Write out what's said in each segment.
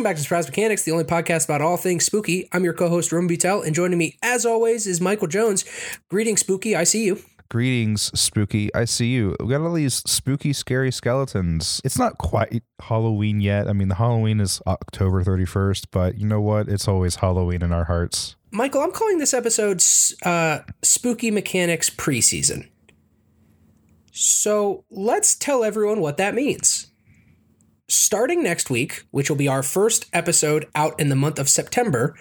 Welcome back to Surprise Mechanics, the only podcast about all things spooky. I'm your co-host Roman Butel, and joining me, as always, is Michael Jones. Greetings, Spooky. I see you. Greetings, spooky. I see you. We got all these spooky, scary skeletons. It's not quite Halloween yet. I mean, the Halloween is October 31st, but you know what? It's always Halloween in our hearts. Michael, I'm calling this episode uh, Spooky Mechanics Preseason. So let's tell everyone what that means. Starting next week, which will be our first episode out in the month of September,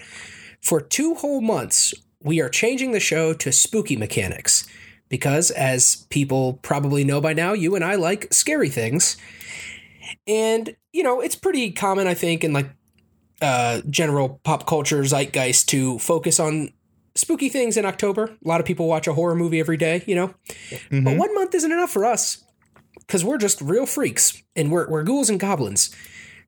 for two whole months, we are changing the show to Spooky Mechanics because, as people probably know by now, you and I like scary things. And, you know, it's pretty common, I think, in like uh, general pop culture zeitgeist to focus on spooky things in October. A lot of people watch a horror movie every day, you know? Mm-hmm. But one month isn't enough for us because we're just real freaks and we're, we're ghouls and goblins.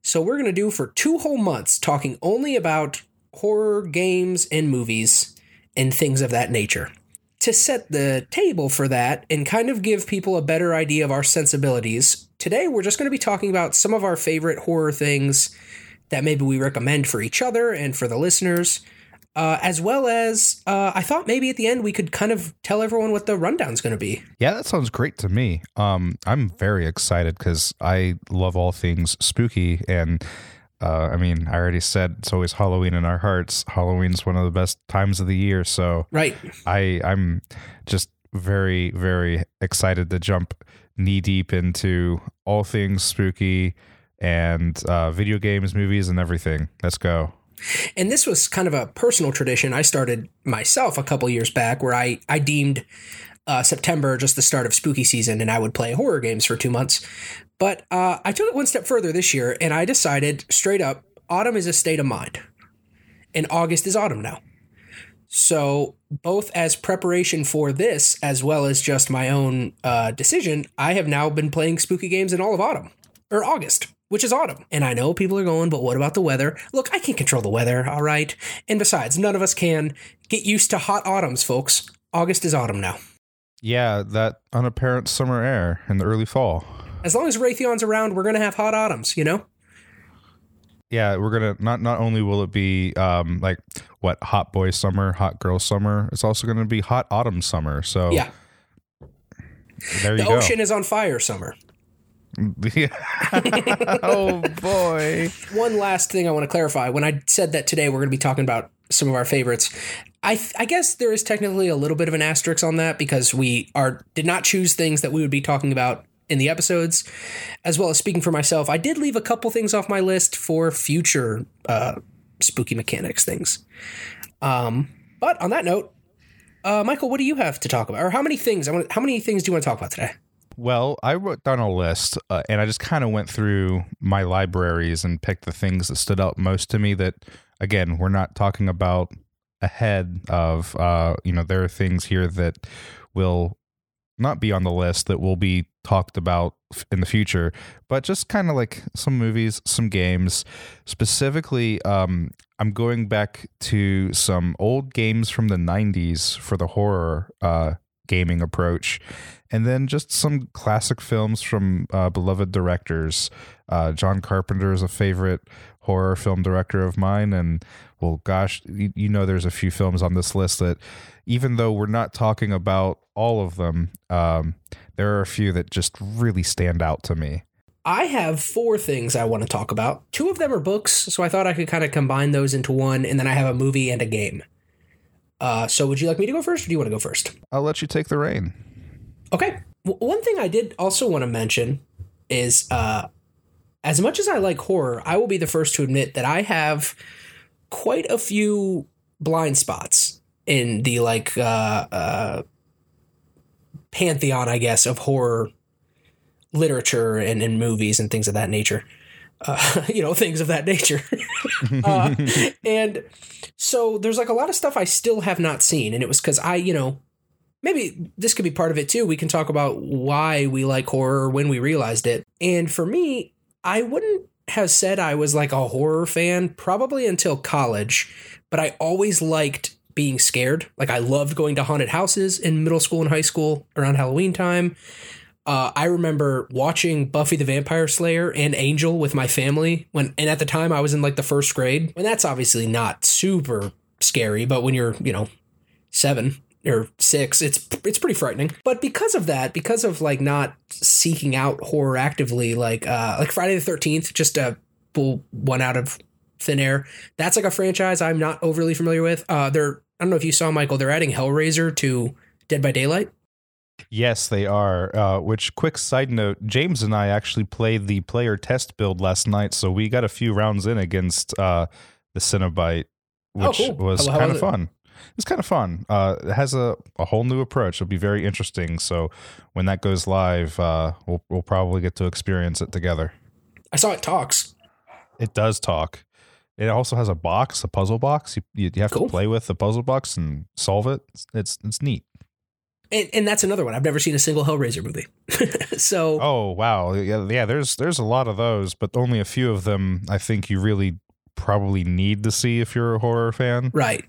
So we're going to do for two whole months talking only about horror games and movies and things of that nature to set the table for that and kind of give people a better idea of our sensibilities, today we're just going to be talking about some of our favorite horror things that maybe we recommend for each other and for the listeners. Uh, as well as uh, I thought maybe at the end we could kind of tell everyone what the rundown's going to be. Yeah, that sounds great to me. Um, I'm very excited because I love all things spooky and uh, I mean, I already said it's always Halloween in our hearts. Halloween's one of the best times of the year, so right. I I'm just very very excited to jump knee deep into all things spooky and uh, video games, movies, and everything. Let's go. And this was kind of a personal tradition I started myself a couple years back, where I I deemed uh, September just the start of spooky season, and I would play horror games for two months. But uh, I took it one step further this year, and I decided straight up, autumn is a state of mind, and August is autumn now. So, both as preparation for this, as well as just my own uh, decision, I have now been playing spooky games in all of autumn or August, which is autumn. And I know people are going, but what about the weather? Look, I can't control the weather, all right? And besides, none of us can. Get used to hot autumns, folks. August is autumn now. Yeah, that unapparent summer air in the early fall. As long as Raytheon's around, we're gonna have hot autumns, you know? Yeah, we're gonna not not only will it be um like what hot boy summer, hot girl summer, it's also gonna be hot autumn summer. So Yeah. There the you go. The ocean is on fire summer. oh boy. One last thing I want to clarify. When I said that today we're going to be talking about some of our favorites, I, th- I guess there is technically a little bit of an asterisk on that because we are did not choose things that we would be talking about in the episodes, as well as speaking for myself. I did leave a couple things off my list for future uh, spooky mechanics things. Um, but on that note, uh, Michael, what do you have to talk about, or how many things? I want. How many things do you want to talk about today? Well, I wrote down a list uh, and I just kind of went through my libraries and picked the things that stood out most to me that, again, we're not talking about ahead of, uh, you know, there are things here that will not be on the list that will be talked about in the future, but just kind of like some movies, some games. Specifically, um, I'm going back to some old games from the 90s for the horror uh, gaming approach and then just some classic films from uh, beloved directors. Uh, John Carpenter is a favorite horror film director of mine, and well, gosh, you, you, know, there's a few films on this list that, even though we're not talking about all of them, um, there are a few that just really stand out to me. I have four things I want to talk about. Two of them are books, so I thought I could kind of combine those into one, and then I have a movie and a game. Uh, so, would you like me to go first, or do you want to go first? I'll let you take the reign. Okay. one thing I did also want to mention is uh, as much as I like horror, I will be the first to admit that I have quite a few blind spots in the like uh, uh, pantheon, I guess, of horror literature and, and movies and things of that nature. Uh, you know, things of that nature. uh, and so there's like a lot of stuff I still have not seen. And it was because I, you know, maybe this could be part of it too. We can talk about why we like horror or when we realized it. And for me, I wouldn't have said I was like a horror fan probably until college, but I always liked being scared. Like I loved going to haunted houses in middle school and high school around Halloween time. Uh, I remember watching Buffy the Vampire Slayer and Angel with my family when, and at the time I was in like the first grade. And that's obviously not super scary, but when you're, you know, seven or six, it's it's pretty frightening. But because of that, because of like not seeking out horror actively, like uh, like Friday the Thirteenth, just a pull one out of thin air. That's like a franchise I'm not overly familiar with. Uh, they're I don't know if you saw Michael. They're adding Hellraiser to Dead by Daylight. Yes, they are. Uh, which, quick side note, James and I actually played the player test build last night, so we got a few rounds in against uh, the Cenobite, Oh, which cool. was kind of fun. It's kind of fun. Uh, it has a, a whole new approach. It'll be very interesting. So when that goes live, uh, we'll we'll probably get to experience it together. I saw it talks. It does talk. It also has a box, a puzzle box. You you, you have Cool. to play with the puzzle box and solve it. It's it's, it's neat. And, and that's another one. I've never seen a single Hellraiser movie. so Oh wow, yeah, yeah. There's there's a lot of those, but only a few of them. I think you really probably need to see if you're a horror fan. Right.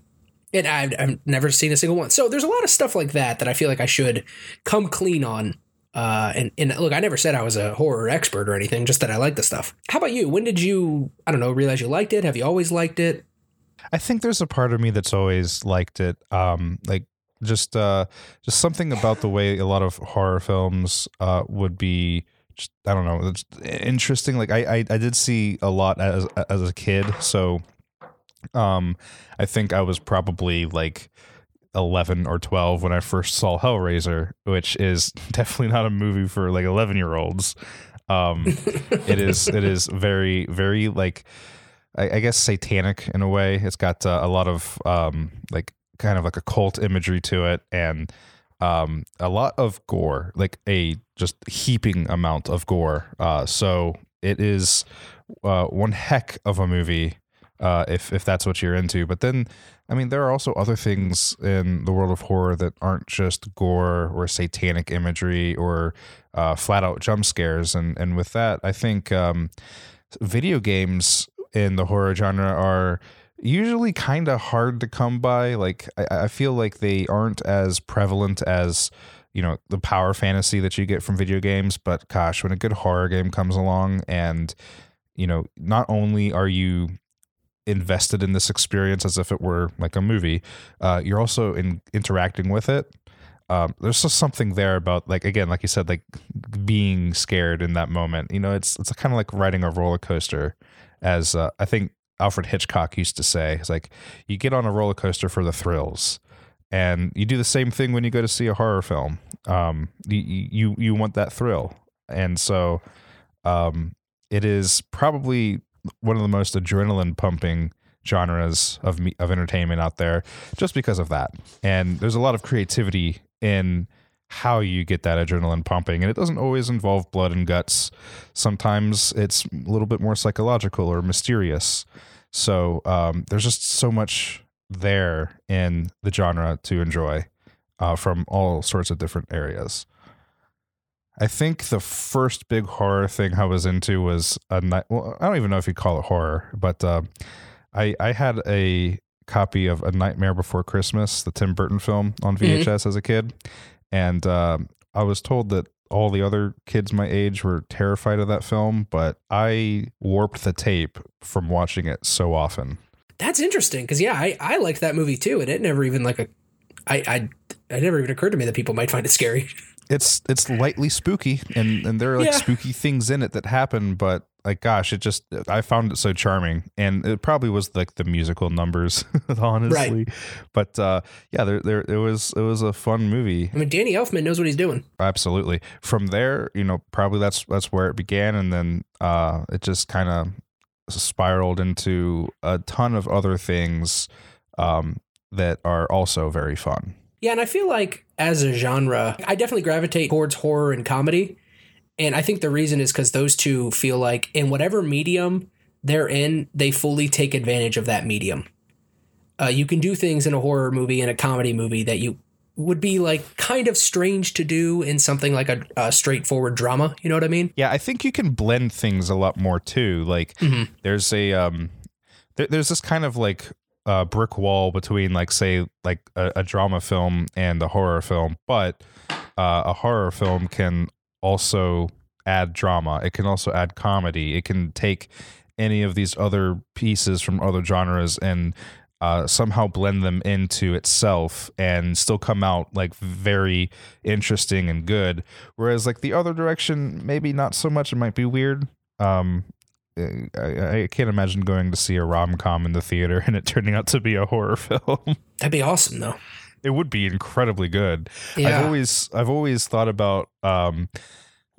And I've, I've never seen a single one. So there's a lot of stuff like that that I feel like I should come clean on. Uh, and, and look, I never said I was a horror expert or anything, just that I like the stuff. How about you? When did you, I don't know, realize you liked it? Have you always liked it? I think there's a part of me that's always liked it. Um, like just uh, just something about the way a lot of horror films uh would be. Just, I don't know. It's interesting. Like I, I, I did see a lot as as a kid, so um, I think I was probably like 11 or 12 when I first saw Hellraiser, which is definitely not a movie for like 11 year olds. Um, it is, it is very, very like, I, I guess satanic in a way. It's got uh, a lot of um, like kind of like occult imagery to it and um, a lot of gore, like a just heaping amount of gore. Uh, so it is uh, one heck of a movie uh, if if that's what you're into. But then, I mean, there are also other things in the world of horror that aren't just gore or satanic imagery or uh, flat out jump scares. And and with that, I think um, video games in the horror genre are usually kind of hard to come by. Like I, I feel like they aren't as prevalent as you know the power fantasy that you get from video games. But gosh, when a good horror game comes along and you know not only are you invested in this experience as if it were like a movie uh, you're also in interacting with it. Um, there's just something there about like again like you said like being scared in that moment. You know it's it's kind of like riding a roller coaster as uh, i think alfred hitchcock used to say it's like you get on a roller coaster for the thrills. And you do the same thing when you go to see a horror film. Um, you, you you want that thrill. And so um, it is probably one of the most adrenaline pumping genres of of entertainment out there just because of that. And there's a lot of creativity in how you get that adrenaline pumping and it doesn't always involve blood and guts. Sometimes it's a little bit more psychological or mysterious. So um, there's just so much there in the genre to enjoy uh, from all sorts of different areas. I think the first big horror thing I was into was a night. Well, I don't even know if you call it horror, but uh, I I had a copy of A Nightmare Before Christmas, the Tim Burton film, on. VHS as a kid, and um I was told that all the other kids my age were terrified of that film, but I warped the tape from watching it so often. That's interesting because, yeah, I, I liked that movie too. And it never even like a, I, I, it never even occurred to me that people might find it scary. it's it's lightly spooky and and there are like Yeah. spooky things in it that happen but like gosh it just i found it so charming. And it probably was like the musical numbers honestly. But uh yeah there there it was it was a fun movie. I mean, Danny Elfman knows what he's doing. absolutely. From there you know probably that's that's where it began and then uh it just kind of spiraled into a ton of other things um that are also very fun. Yeah, and I feel like as a genre, I definitely gravitate towards horror and comedy. And I think the reason is because those two feel like in whatever medium they're in, they fully take advantage of that medium. Uh, you can do things in a horror movie and a comedy movie that you would be like kind of strange to do in something like a, a straightforward drama. You know what I mean? Yeah, I think you can blend things a lot more too. Like Mhm. there's a um there, there's this kind of like uh brick wall between like say like a, a drama film and a horror film, but uh, a horror film can also add drama. It can also add comedy. It can take any of these other pieces from other genres and uh, somehow blend them into itself and still come out like very interesting and good. Whereas like the other direction, maybe not so much. It might be weird. Um, I, I can't imagine going to see a rom com in the theater and it turning out to be a horror film. That'd be awesome, though. It would be incredibly good. Yeah. I've always I've always thought about um,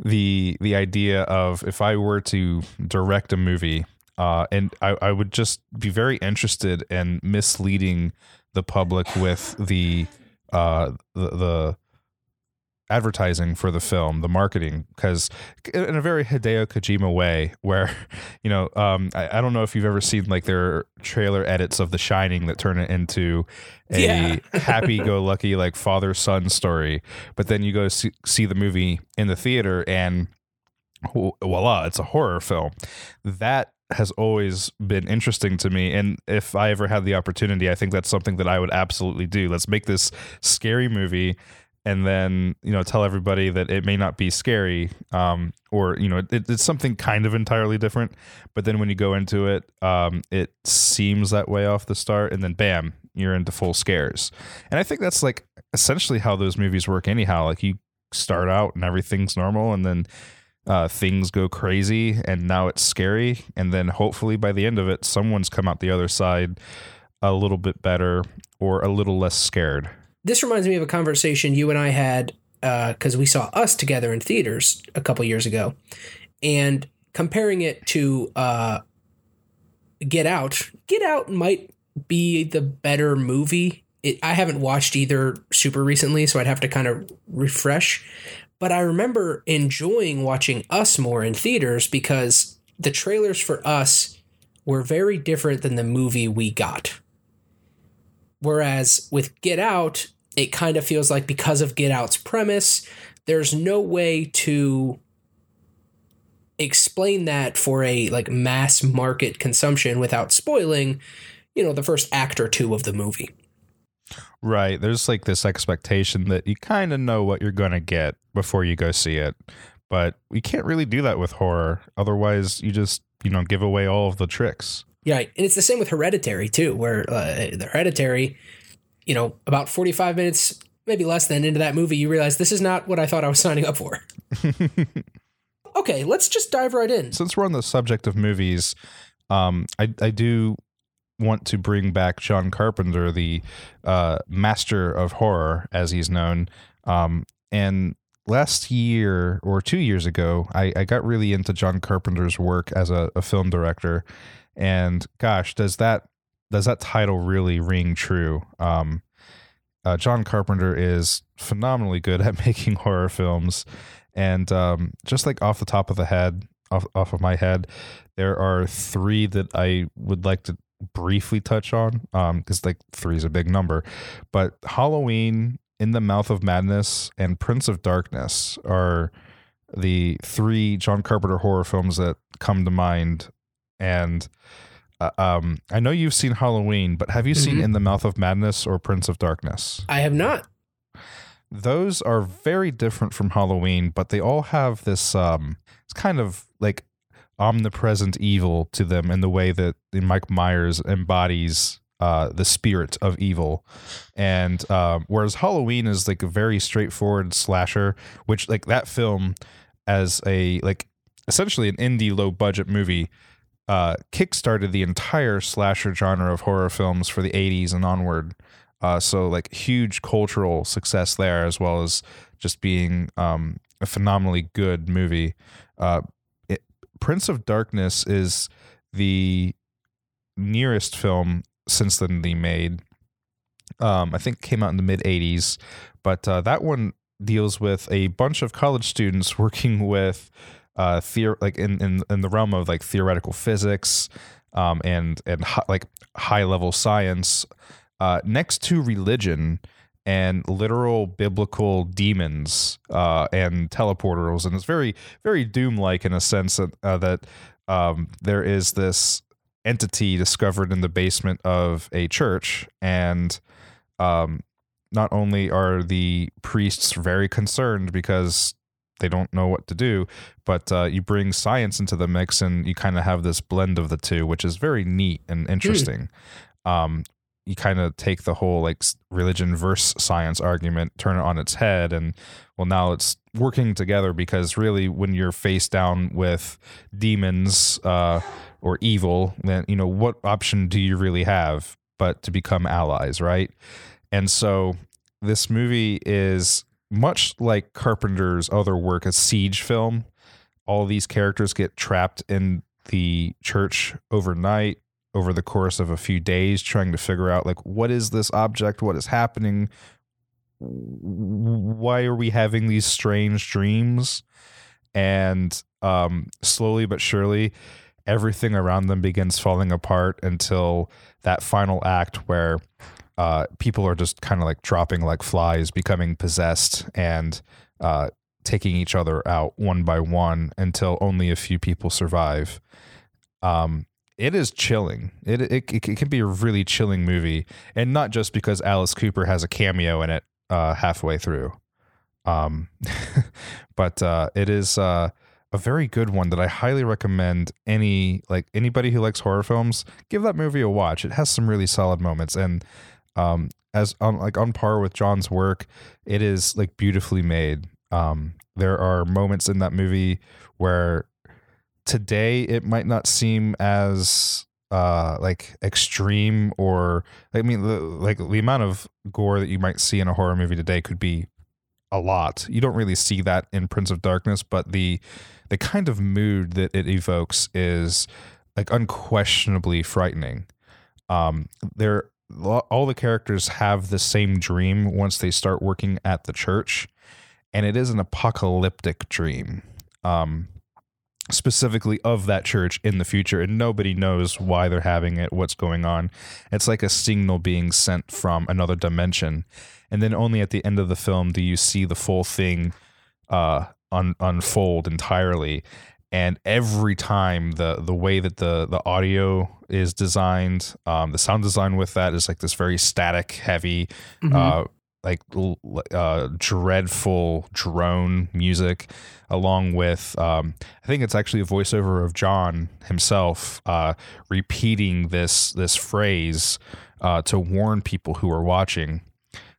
the the idea of if I were to direct a movie, uh, and I, I would just be very interested in misleading the public with the uh, the, the advertising for the film, the marketing, because in a very Hideo Kojima way, where you know, um, I, I don't know if you've ever seen like their trailer edits of The Shining that turn it into a Yeah. happy-go-lucky like father-son story, but then you go see, see the movie in the theater and voila, it's a horror film. That has always been interesting to me and if i ever had the opportunity i think that's something that i would absolutely do let's make this scary movie and then you know tell everybody that it may not be scary um, or you know it, it's something kind of entirely different but then when you go into it um, it seems that way off the start and then bam you're into full scares. And i think that's like essentially how those movies work anyhow like you start out and everything's normal and then uh, things go crazy and now it's scary and then hopefully by the end of it someone's come out the other side a little bit better or a little less scared This reminds me of a conversation you and I had because we saw us together in theaters a couple years ago, and comparing it to uh, Get Out. Get Out might be the better movie. It, I haven't watched either super recently, so I'd have to kind of refresh. But I remember enjoying watching Us more in theaters because the trailers for Us were very different than the movie we got. Whereas with Get Out, it kind of feels like because of Get Out's premise, there's no way to explain that for a like mass market consumption without spoiling, you know, the first act or two of the movie. Right. There's like this expectation that you kind of know what you're going to get before you go see it. But you can't really do that with horror. Otherwise, you just, you know, give away all of the tricks. Yeah, and it's the same with Hereditary too, where uh, the Hereditary, you know, about 45 minutes, maybe less than into that movie, you realize this is not what I thought I was signing up for. okay, let's just dive right in. Since we're on the subject of movies, um, I, I do want to bring back John Carpenter, the uh, master of horror, as he's known. Um, and last year or two years ago, I, I got really into John Carpenter's work as a, a film director. And gosh, does that does that title really ring true? Um, uh, John Carpenter is phenomenally good at making horror films, and um, just like off the top of the head, off off of my head, there are three that I would like to briefly touch on because like three is a big number, but Halloween, In the Mouth of Madness, and Prince of Darkness are the three John Carpenter horror films that come to mind. And uh, um, I know you've seen Halloween, but have you seen Mhm. In the Mouth of Madness or Prince of Darkness? I have not. Those are very different from Halloween, but they all have this um, it's kind of like omnipresent evil to them in the way that Mike Myers embodies uh, the spirit of evil. And um, whereas Halloween is like a very straightforward slasher, which like that film as a like essentially an indie low budget movie uh, kickstarted the entire slasher genre of horror films for the 80s and onward. Uh, so like huge cultural success there, as well as just being um, a phenomenally good movie. Uh, it, Prince of Darkness is the nearest film since then they made. Um, I think came out in the mid 80s, but uh, that one deals with a bunch of college students working with uh theor- like in, in in the realm of like theoretical physics um and and hi- like high level science uh next to religion and literal biblical demons uh and teleporters. And it's very very doom like in a sense that uh, that um there is this entity discovered in the basement of a church. And um not only are the priests very concerned because they don't know what to do. But uh, you bring science into the mix, and you kind of have this blend of the two, which is very neat and interesting. Um, you kind of take the whole like religion versus science argument, turn it on its head, and well, now it's working together because really, when you're faced down with demons uh, or evil, then you know what option do you really have but to become allies, right? And so this movie is much like Carpenter's other work, a siege film. All these characters get trapped in the church overnight over the course of a few days trying to figure out like what is this object what is happening why are we having these strange dreams and um slowly but surely everything around them begins falling apart until that final act where uh people are just kind of like dropping like flies becoming possessed and uh taking each other out one by one until only a few people survive um it is chilling. It, it it can be a really chilling movie, and not just because Alice Cooper has a cameo in it uh, halfway through, um, but uh, it is uh, a very good one that I highly recommend. Any like anybody who likes horror films, give that movie a watch. It has some really solid moments, and um, as on like on par with John's work, it is like beautifully made. Um, there are moments in that movie where today it might not seem as uh like extreme or i mean the, like the amount of gore that you might see in a horror movie today could be a lot you don't really see that in prince of darkness but the the kind of mood that it evokes is like unquestionably frightening um there all the characters have the same dream once they start working at the church and it is an apocalyptic dream um specifically of that church in the future and nobody knows why they're having it what's going on. It's like a signal being sent from another dimension and then only at the end of the film do you see the full thing uh un- unfold entirely and every time the the way that the the audio is designed um the sound design with that is like this very static heavy Mhm. uh like uh dreadful drone music along with um I think it's actually a voiceover of John himself uh repeating this this phrase uh to warn people who are watching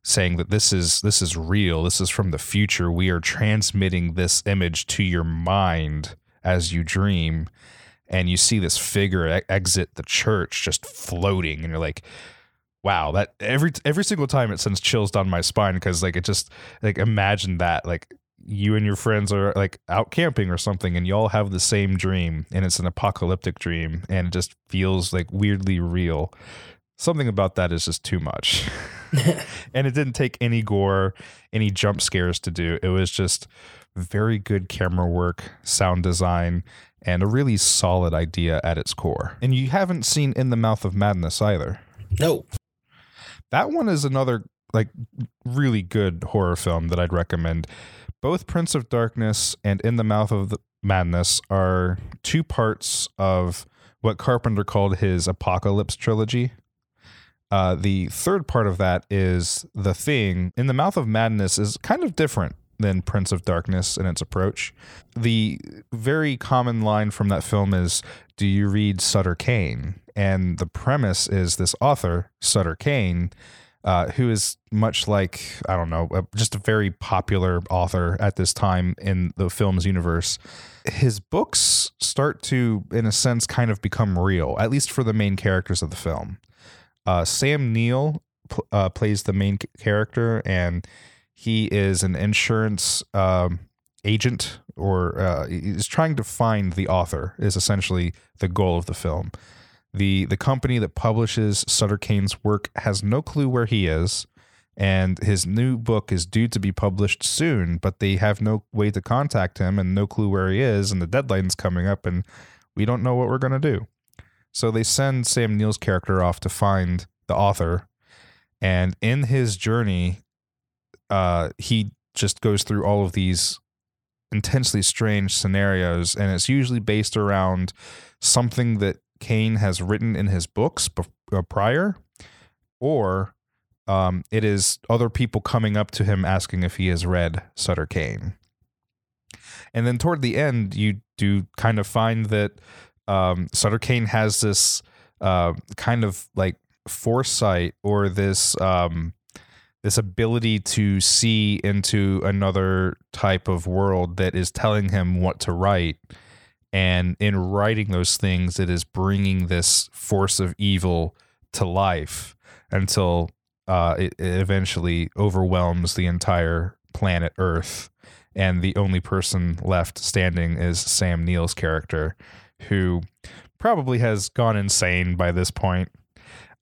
saying that this is this is real this is from the future we are transmitting this image to your mind as you dream and you see this figure exit the church just floating and you're like wow that every every single time it sends chills down my spine because like it just like imagine that like you and your friends are like out camping or something and you all have the same dream and it's an apocalyptic dream and it just feels like weirdly real. Something about that is just too much. And it didn't take any gore any jump scares to do. It was just very good camera work sound design and a really solid idea at its core and you haven't seen in the mouth of madness either no. that one is another like really good horror film that I'd recommend. Both Prince of Darkness and In the Mouth of the Madness are two parts of what Carpenter called his Apocalypse trilogy. Uh, the third part of that is The Thing. In the Mouth of Madness is kind of different than Prince of Darkness in its approach. The very common line from that film is Do you read Sutter Kane? And the premise is this author, Sutter Kane, uh, who is much like, I don't know, just a very popular author at this time in the film's universe. His books start to, in a sense, kind of become real, at least for the main characters of the film. Uh, Sam Neill uh, plays the main character, and he is an insurance um, agent, or uh, is trying to find the author. Is essentially the goal of the film. the The company that publishes Sutter Kane's work has no clue where he is, and his new book is due to be published soon, but they have no way to contact him and no clue where he is, and the deadline's coming up, and we don't know what we're gonna do. So they send Sam Neill's character off to find the author, and in his journey, uh, he just goes through all of these intensely strange scenarios, and it's usually based around something that Kane has written in his books uh, prior, or um, it is other people coming up to him asking if he has read Sutter Kane. And then toward the end, you do kind of find that um, Sutter Kane has this uh, kind of like foresight or this um, this ability to see into another type of world that is telling him what to write. And in writing those things, it is bringing this force of evil to life until uh, it, it eventually overwhelms the entire planet Earth. And the only person left standing is Sam Neill's character, who probably has gone insane by this point.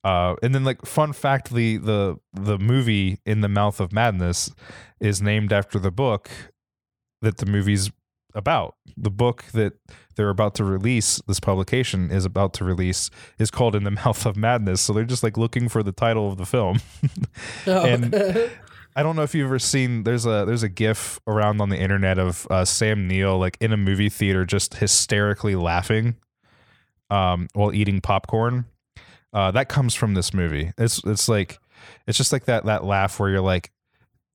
Uh, and then, like, fun fact: the the the movie "In the Mouth of Madness" is named after the book that the movie's about. The book that they're about to release, this publication is about to release, is called "In the Mouth of Madness." So they're just like looking for the title of the film. Oh. and I don't know if you've ever seen. There's a there's a GIF around on the internet of uh, Sam Neill like in a movie theater, just hysterically laughing, um, while eating popcorn. Uh, that comes from this movie. It's it's like it's just like that that laugh where you're like,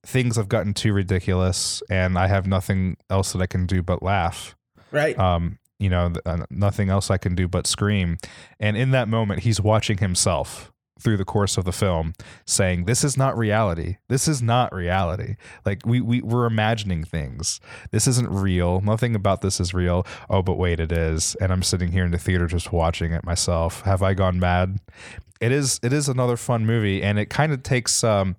things have gotten too ridiculous, and I have nothing else that I can do but laugh. right. Um, you know, uh, nothing else I can do but scream. And in that moment, he's watching himself through the course of the film saying this is not reality. This is not reality. Like we, we we're imagining things. This isn't real. Nothing about this is real. Oh but wait it is. And i'm sitting here in the theater just watching it myself. Have i gone mad? It is it is another fun movie and it kind of takes um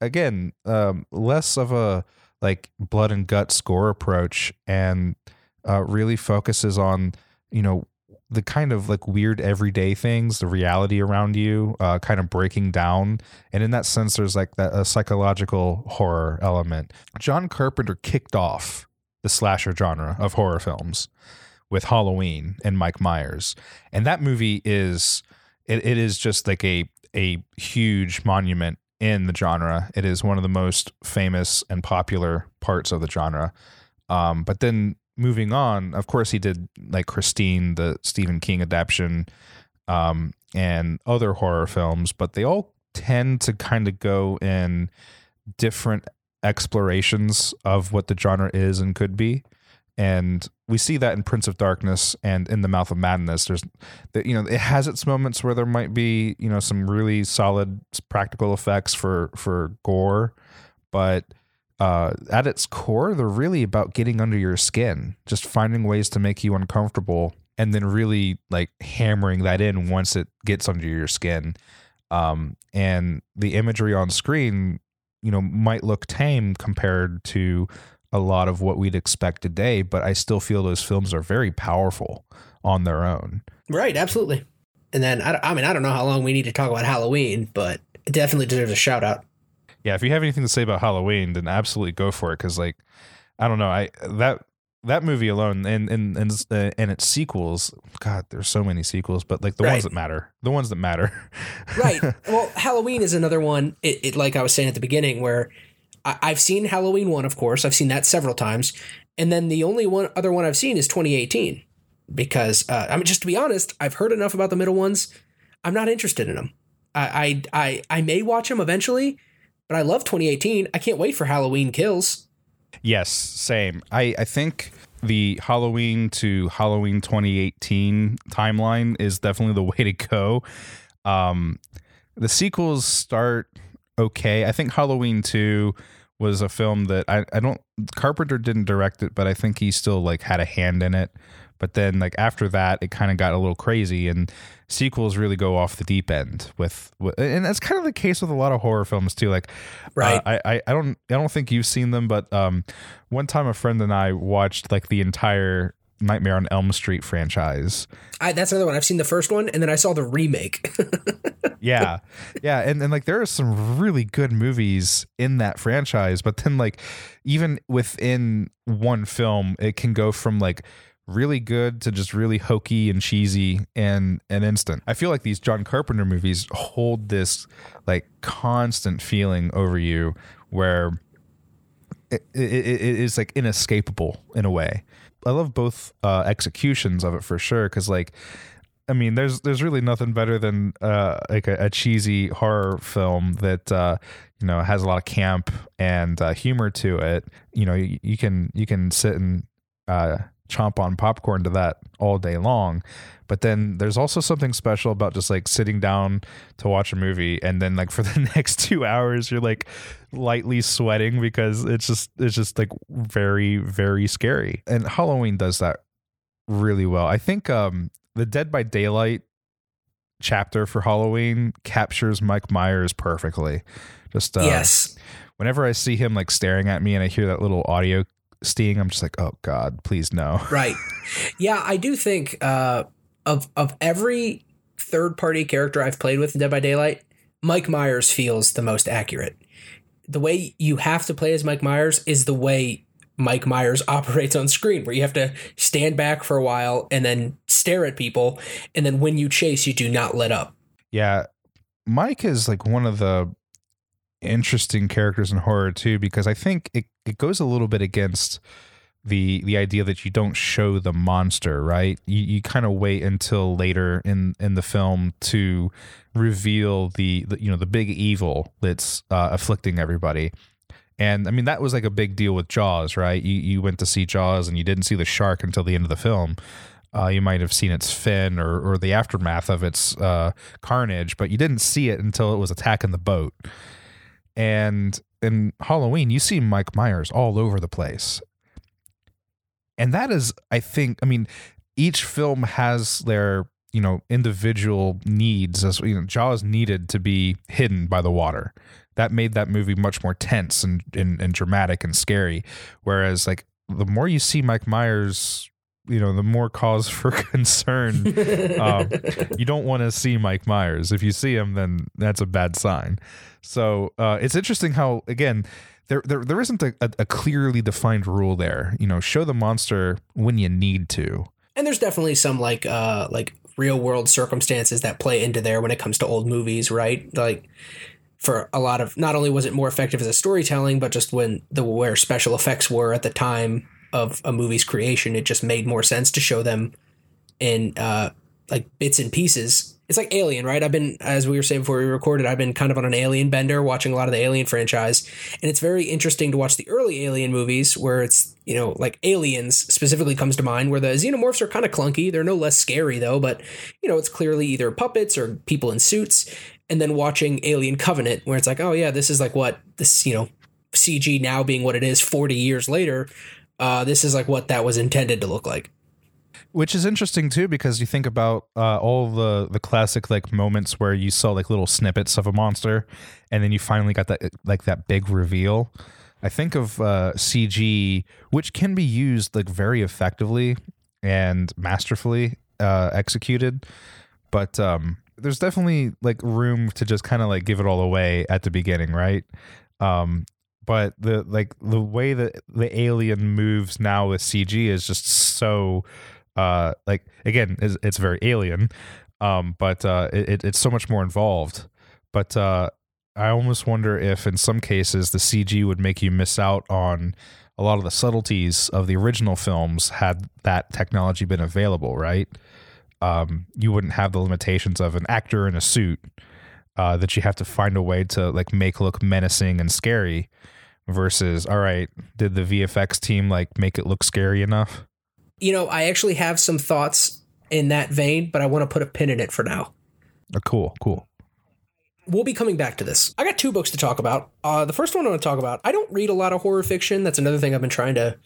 again um less of a like blood and gut score approach and uh really focuses on you know the kind of like weird everyday things, the reality around you, uh, kind of breaking down. And in that sense, there's like that a psychological horror element. John Carpenter kicked off the slasher genre of horror films with Halloween and Mike Myers, and that movie is it, it is just like a a huge monument in the genre. It is one of the most famous and popular parts of the genre. Um, but then moving on, of course, he did like Christine, the Stephen King adaptation, um, and other horror films, but they all tend to kind of go in different explorations of what the genre is and could be. And we see that in Prince of Darkness and in The Mouth of Madness. There's, you know, it has its moments where there might be, you know, some really solid practical effects for for gore, but uh, at its core, they're really about getting under your skin, just finding ways to make you uncomfortable, and then really like hammering that in once it gets under your skin. Um, and the imagery on screen, you know, might look tame compared to a lot of what we'd expect today, but I still feel those films are very powerful on their own. Right, absolutely. And then I, I mean I don't know how long we need to talk about Halloween, but it definitely deserves a shout out. Yeah, if you have anything to say about Halloween, then absolutely go for it. Because like, I don't know, I that that movie alone and and and uh, and its sequels. God, there's so many sequels, but like the Right. ones that matter, the ones that matter. Right. well, Halloween is another one. It, it like I was saying at the beginning, where I, I've seen Halloween one, of course. I've seen that several times, and then the only one other one I've seen is 2018. Because uh, I mean, just to be honest, I've heard enough about the middle ones. I'm not interested in them. I I I, I may watch them eventually, but I love 2018. I can't wait for Halloween Kills. yes, same. I I think the Halloween to Halloween 2018 timeline is definitely the way to go. Um, the sequels start okay. I think Halloween 2 was a film that I, I don't Carpenter didn't direct it, but I think he still like had a hand in it. But then like after that, it kind of got a little crazy and sequels really go off the deep end with, with and that's kind of the case with a lot of horror films too. Like Right. uh, I, I I don't I don't think you've seen them, but um one time a friend and I watched like the entire Nightmare on Elm Street franchise. I, that's another one. I've seen the first one, and then I saw the remake. yeah yeah and, and like there are some really good movies in that franchise but then like even within one film it can go from like really good to just really hokey and cheesy in an instant i feel like these john carpenter movies hold this like constant feeling over you where it, it, it is like inescapable in a way i love both uh executions of it for sure because like I mean, there's there's really nothing better than uh, like a, a cheesy horror film that uh, you know has a lot of camp and uh, humor to it. You know, you, you can you can sit and uh, chomp on popcorn to that all day long. But then there's also something special about just like sitting down to watch a movie and then like for the next 2 hours you're like lightly sweating because it's just it's just like very very scary. And Halloween does that really well. I think um the Dead by Daylight chapter for Halloween captures Mike Myers perfectly. Just uh, yes. Whenever I see him like staring at me and I hear that little audio sting, I'm just like, oh God, please no. Right. Yeah, I do think uh, of of every third party character I've played with in Dead by Daylight, Mike Myers feels the most accurate. The way you have to play as Mike Myers is the way Mike Myers operates on screen, where you have to stand back for a while and then stare at people, and then when you chase, you do not let up. Yeah, Mike is like one of the interesting characters in horror too, because I think it, it goes a little bit against the the idea that you don't show the monster, right? You you kind of wait until later in in the film to reveal the, the you know the big evil that's uh, afflicting everybody. And I mean that was like a big deal with Jaws, right? You you went to see Jaws and you didn't see the shark until the end of the film. Uh, you might have seen its fin or, or the aftermath of its uh, carnage, but you didn't see it until it was attacking the boat. And in Halloween, you see Mike Myers all over the place. And that is, I think, I mean, each film has their, you know, individual needs. As you know, Jaws needed to be hidden by the water. That made that movie much more tense and, and, and dramatic and scary. Whereas, like, the more you see Mike Myers you know the more cause for concern um, you don't want to see mike myers. If you see him then that's a bad sign. So uh, it's interesting how again there there, there isn't a, a, clearly defined rule there. You know show the monster when you need to. And there's definitely some like uh like real world circumstances that play into there when it comes to old movies right? Like for a lot of not only was it more effective as a storytelling but just when the where special effects were at the time of a movie's creation, it just made more sense to show them in uh, like bits and pieces. It's like Alien, right? I've been, as we were saying before we recorded, I've been kind of on an Alien bender, watching a lot of the Alien franchise, and it's very interesting to watch the early Alien movies where it's you know like Aliens specifically comes to mind, where the xenomorphs are kind of clunky. They're no less scary though, but you know it's clearly either puppets or people in suits. And then watching Alien Covenant, where it's like, oh yeah, this is like what this you know CG now being what it is 40 years later uh, this is like what that was intended to look like. Which is interesting too, because you think about uh, all the the classic like moments where you saw like little snippets of a monster, and then you finally got that like that big reveal. I think of uh, CG, which can be used like very effectively and masterfully uh, executed, but um, there's definitely like room to just kind of like give it all away at the beginning, right? Um, but the like the way that the alien moves now with CG is just so uh like again it's, it's very alien um but uh it, it's so much more involved but uh I almost wonder if in some cases the CG would make you miss out on a lot of the subtleties of the original films had that technology been available, right? Um, you wouldn't have the limitations of an actor in a suit uh, that you have to find a way to like make look menacing and scary versus all right did the vfx team like make it look scary enough you know i actually have some thoughts in that vein but i want to put a pin in it for now oh, cool cool we'll be coming back to this i got two books to talk about uh, the first one i want to talk about i don't read a lot of horror fiction that's another thing i've been trying to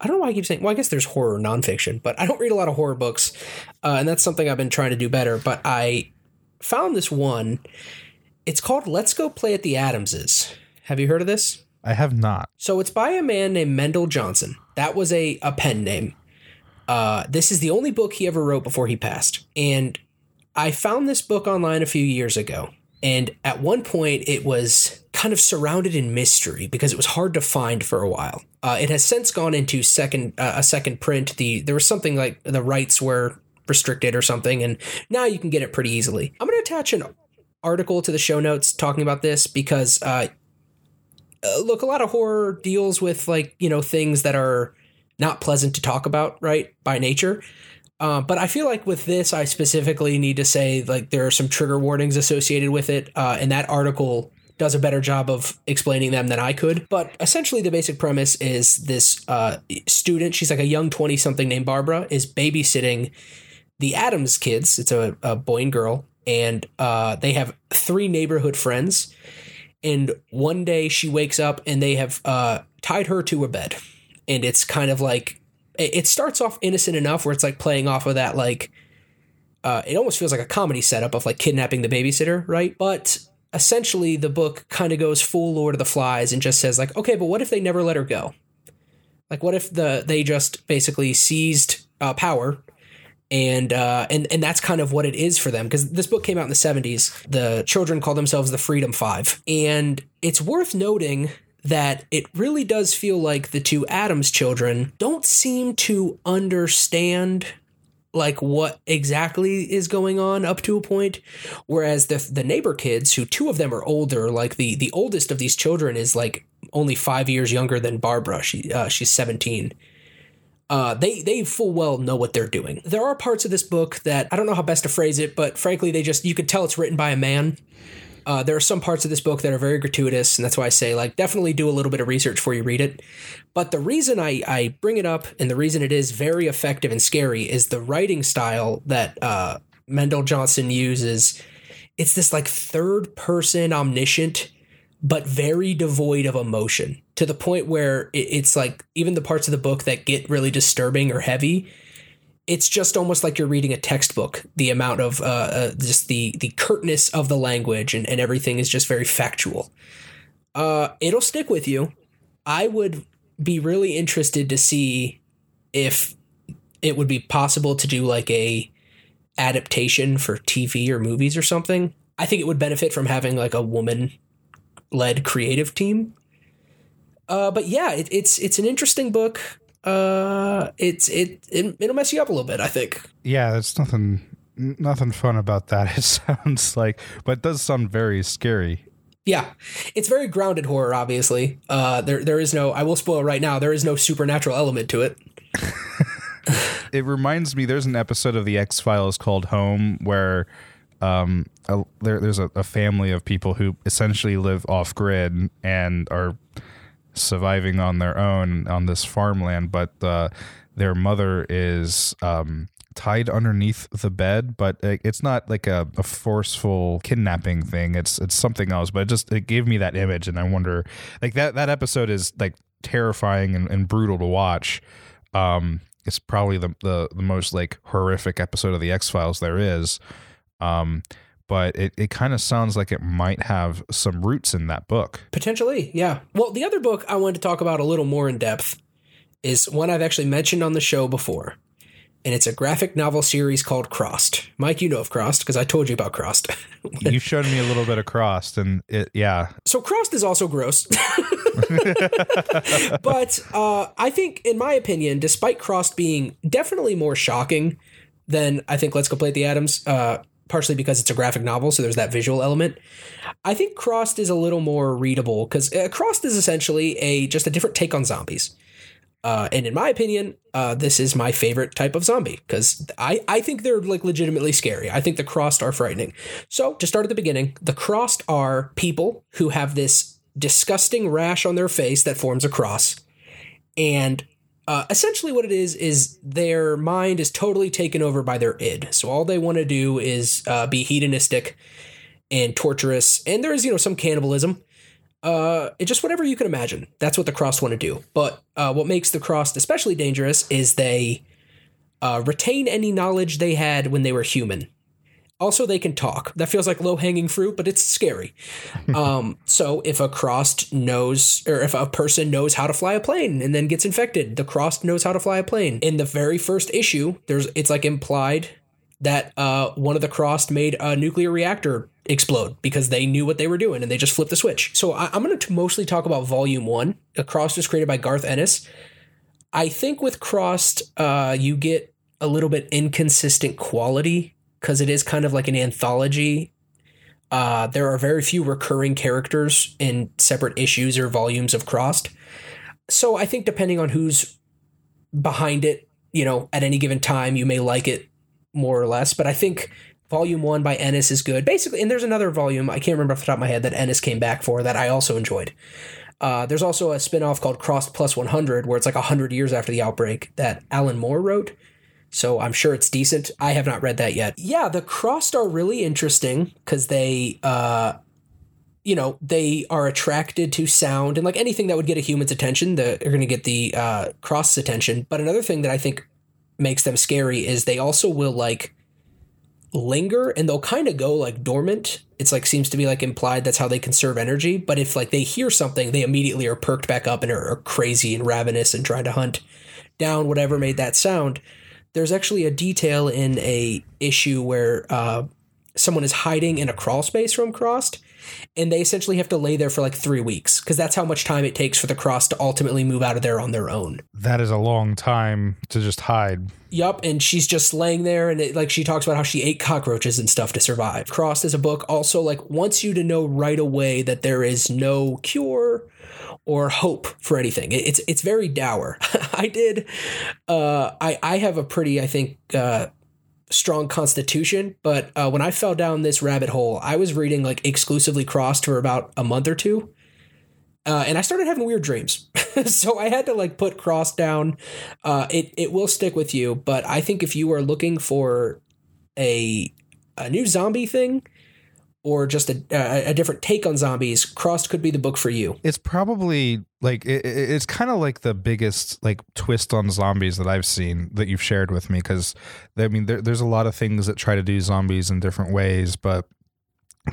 I don't know why I keep saying. Well, I guess there's horror nonfiction, but I don't read a lot of horror books, uh, and that's something I've been trying to do better. But I found this one. It's called "Let's Go Play at the Addamses." Have you heard of this? I have not. So it's by a man named Mendal Johnson. That was a, a pen name. Uh, this is the only book he ever wrote before he passed. And I found this book online a few years ago. And at one point, it was kind of surrounded in mystery because it was hard to find for a while. Uh, it has since gone into second uh, a second print. The there was something like the rights were restricted or something, and now you can get it pretty easily. I'm going to attach an article to the show notes talking about this because uh, uh, look, a lot of horror deals with like you know things that are not pleasant to talk about, right? By nature. Uh, but I feel like with this, I specifically need to say like there are some trigger warnings associated with it, uh, and that article does a better job of explaining them than I could. But essentially, the basic premise is this uh, student, she's like a young 20 something named Barbara, is babysitting the Adams kids. It's a, a boy and girl, and uh, they have three neighborhood friends. And one day she wakes up and they have uh, tied her to a bed. And it's kind of like, it starts off innocent enough where it's like playing off of that, like, uh, it almost feels like a comedy setup of like kidnapping the babysitter, right? But essentially the book kind of goes full Lord of the Flies and just says like, okay, but what if they never let her go? Like, what if the they just basically seized uh, power, and uh, and and that's kind of what it is for them because this book came out in the seventies. The children call themselves the Freedom Five, and it's worth noting that it really does feel like the two Adams children don't seem to understand like what exactly is going on up to a point whereas the the neighbor kids who two of them are older like the the oldest of these children is like only 5 years younger than Barbara. She uh, she's 17 uh, they they full well know what they're doing. There are parts of this book that I don't know how best to phrase it, but frankly, they just you could tell it's written by a man. Uh, there are some parts of this book that are very gratuitous, and that's why I say like definitely do a little bit of research before you read it. But the reason I, I bring it up and the reason it is very effective and scary is the writing style that uh, Mendal Johnson uses. It's this like third person omniscient, but very devoid of emotion to the point where it's like even the parts of the book that get really disturbing or heavy it's just almost like you're reading a textbook. The amount of uh, uh, just the the curtness of the language and, and everything is just very factual. Uh, it'll stick with you. I would be really interested to see if it would be possible to do like a adaptation for TV or movies or something. I think it would benefit from having like a woman led creative team. Uh, but yeah, it, it's it's an interesting book uh, it's it, it it'll mess you up a little bit. I think. Yeah, there's nothing nothing fun about that. It sounds like, but it does sound very scary. Yeah, it's very grounded horror. Obviously, uh, there there is no. I will spoil right now. There is no supernatural element to it. it reminds me. There's an episode of the X Files called Home where um, a, there, there's a, a family of people who essentially live off grid and are surviving on their own on this farmland, but uh, their mother is um, tied underneath the bed. But it's not like a, a, forceful kidnapping thing. It's it's something else. But it just it gave me that image, and I wonder like that that episode is like terrifying and, and brutal to watch. Um, it's probably the, the the most like horrific episode of the X Files there is. Um, but it, it kind of sounds like it might have some roots in that book. Potentially, yeah. Well, the other book I wanted to talk about a little more in depth is one I've actually mentioned on the show before. And it's a graphic novel series called Crossed. Mike, you know of Crossed because I told you about Crossed. you showed me a little bit of Crossed, and it, yeah. So Crossed is also gross. but uh, I think, in my opinion, despite Crossed being definitely more shocking than I think Let's Go Play the Adams, uh, partially because it's a graphic novel, so there's that visual element. I think Crossed is a little more readable because uh, Crossed is essentially a just a different take on zombies. Uh, and in my opinion, uh, this is my favorite type of zombie because I, I think they're like legitimately scary. I think the crossed are frightening. So to start at the beginning, the crossed are people who have this disgusting rash on their face that forms a cross. And uh, essentially, what it is is their mind is totally taken over by their id. So all they want to do is uh, be hedonistic and torturous, and there is you know some cannibalism. Uh, it just whatever you can imagine. That's what the crossed want to do. But uh, what makes the crossed especially dangerous is they uh, retain any knowledge they had when they were human. Also, they can talk. That feels like low hanging fruit, but it's scary. um, so, if a crossed knows, or if a person knows how to fly a plane and then gets infected, the crossed knows how to fly a plane. In the very first issue, there's it's like implied that uh, one of the crossed made a nuclear reactor explode because they knew what they were doing and they just flipped the switch. So, I, am going to mostly talk about Volume One. The Crossed was created by Garth Ennis. I think with Crossed, uh, you get a little bit inconsistent quality because it is kind of like an anthology. Uh, there are very few recurring characters in separate issues or volumes of Crossed. So I think depending on who's behind it you know, at any given time, you may like it more or less. But I think volume one by Ennis is good. Basically, and there's another volume, I can't remember off the top of my head, that Ennis came back for that I also enjoyed. Uh, there's also a spin-off called Crossed Plus 100, where it's like 100 years after the outbreak that Alan Moore wrote. So I'm sure it's decent. I have not read that yet. Yeah, the Crossed are really interesting because they, uh, you know, they are attracted to sound and like anything that would get a human's attention, they're going to get the uh, Cross's attention. But another thing that I think makes them scary is they also will like linger and they'll kind of go like dormant. It's like seems to be like implied that's how they conserve energy. But if like they hear something, they immediately are perked back up and are, are crazy and ravenous and trying to hunt down whatever made that sound. There's actually a detail in a issue where uh, someone is hiding in a crawl space from Crossed, and they essentially have to lay there for like three weeks because that's how much time it takes for the Cross to ultimately move out of there on their own. That is a long time to just hide. Yup, and she's just laying there, and it, like she talks about how she ate cockroaches and stuff to survive. Crossed is a book also like wants you to know right away that there is no cure or hope for anything. It's it's very dour. I did, uh, I I have a pretty I think uh, strong constitution, but uh, when I fell down this rabbit hole, I was reading like exclusively Crossed for about a month or two. Uh, and I started having weird dreams, so I had to like put Cross down. Uh, it it will stick with you, but I think if you are looking for a a new zombie thing, or just a, a, different take on zombies, Crossed could be the book for you. It's probably like it, it- it's kind of like the biggest like twist on zombies that I've seen that you've shared with me because I mean there, there's a lot of things that try to do zombies in different ways, but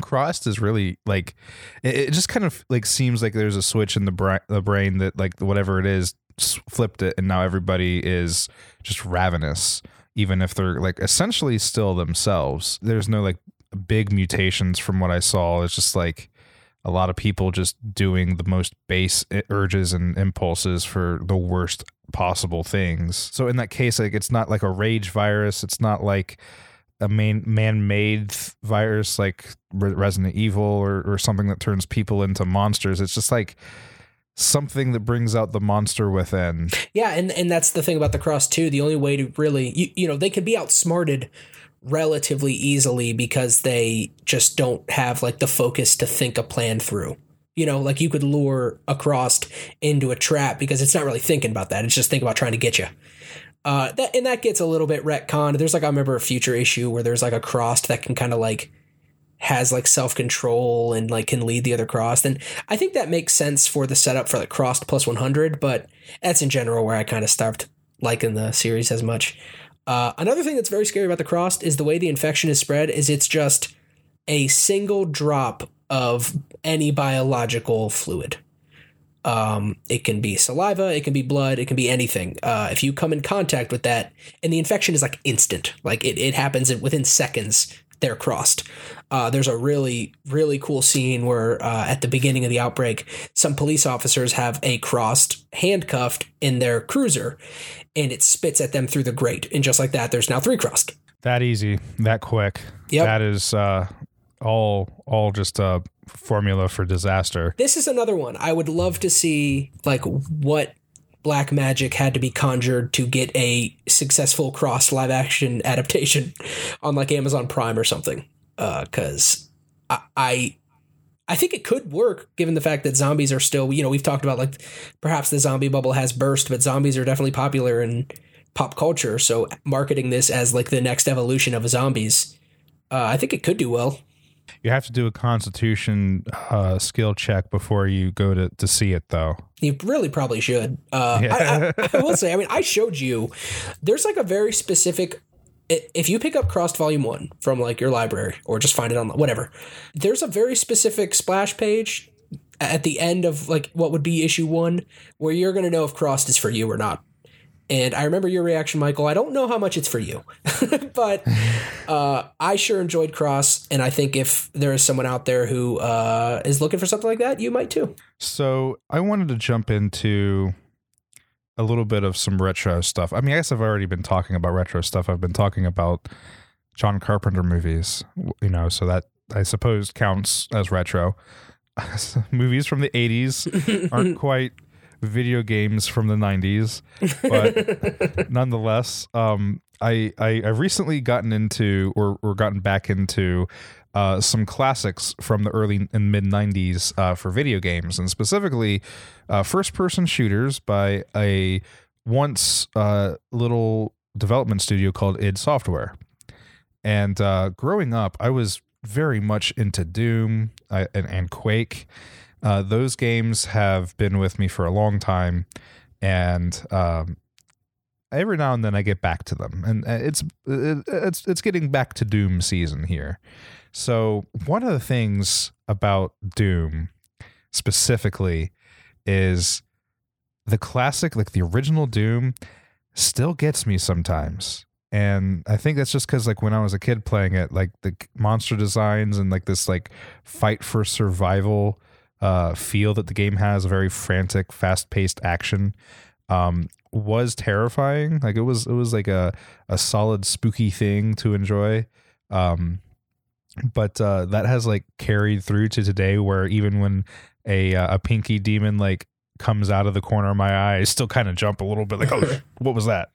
Crossed is really like it, it just kind of like seems like there's a switch in the brain the brain that like whatever it is flipped it and now everybody is just ravenous even if they're like essentially still themselves. There's no like big mutations from what I saw. It's just like a lot of people just doing the most base eh, urges and impulses for the worst possible things. So in that case, like it's not like a rage virus. It's not like a main man-made virus like Resident Evil or, or something that turns people into monsters. It's just like something that brings out the monster within. Yeah, and and that's the thing about the cross too. The only way to really you, you know, they can be outsmarted relatively easily because they just don't have like the focus to think a plan through. You know, like you could lure a crossed into a trap because it's not really thinking about that. It's just thinking about trying to get you. Uh, that and that gets a little bit retconned. There's like I remember a future issue where there's like a crossed that can kind of like has like self control and like can lead the other crossed, and I think that makes sense for the setup for like crossed plus 100. But that's in general where I kind of stopped liking the series as much. Uh, another thing that's very scary about the crossed is the way the infection is spread. Is it's just a single drop of any biological fluid. Um, it can be saliva, it can be blood, it can be anything. Uh, if you come in contact with that, and the infection is like instant, like it, it happens within seconds, they're crossed. Uh, there's a really, really cool scene where uh, at the beginning of the outbreak, some police officers have a crossed handcuffed in their cruiser, and it spits at them through the grate. And just like that, there's now three crossed. That easy, that quick. Yep. That is uh all all just a formula for disaster. This is another one. I would love to see like what black magic had to be conjured to get a successful cross live action adaptation on like Amazon Prime or something. Uh, cause I, I think it could work given the fact that zombies are still, you know, we've talked about like perhaps the zombie bubble has burst, but zombies are definitely popular in pop culture. So marketing this as like the next evolution of zombies, uh, I think it could do well. You have to do a constitution uh, skill check before you go to, to see it, though. You really probably should. Uh, I, I, I will say, I mean, I showed you. There's like a very specific. If you pick up Crossed Volume One from like your library or just find it on whatever, there's a very specific splash page at the end of like what would be issue one where you're going to know if Crossed is for you or not. And I remember your reaction, Michael. I don't know how much it's for you, but uh, I sure enjoyed Cross, and I think if there is someone out there who uh, is looking for something like that, you might too. So I wanted to jump into a little bit of some retro stuff. I mean, I guess I've already been talking about retro stuff. I've been talking about John Carpenter movies, you know, so that I suppose counts as retro. movies from the 80s aren't quite video games from the 90s, but nonetheless, um, I, I I've recently gotten into or or gotten back into uh, some classics from the early and mid 90s uh, for video games, and specifically uh, first person shooters by a once uh, little development studio called id Software. And uh, growing up, I was very much into Doom uh, and, and Quake. Those games have been with me for a long time, and um, every now and then I get back to them, and it's it, it's it's getting back to Doom season here. So one of the things about Doom specifically is the classic, like the original Doom, still gets me sometimes. And I think that's just because, like, when I was a kid playing it, like the monster designs and like this, like, fight for survival uh, feel that the game has, a very frantic, fast paced action, um, was terrifying. Like, it was, it was like a, a solid, spooky thing to enjoy. Um, but uh, that has like carried through to today, where even when a uh, a pinky demon like comes out of the corner of my eye, I still kind of jump a little bit, like, oh, what was that?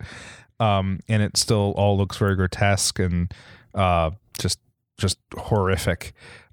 Um, and it still all looks very grotesque and uh, just just horrific.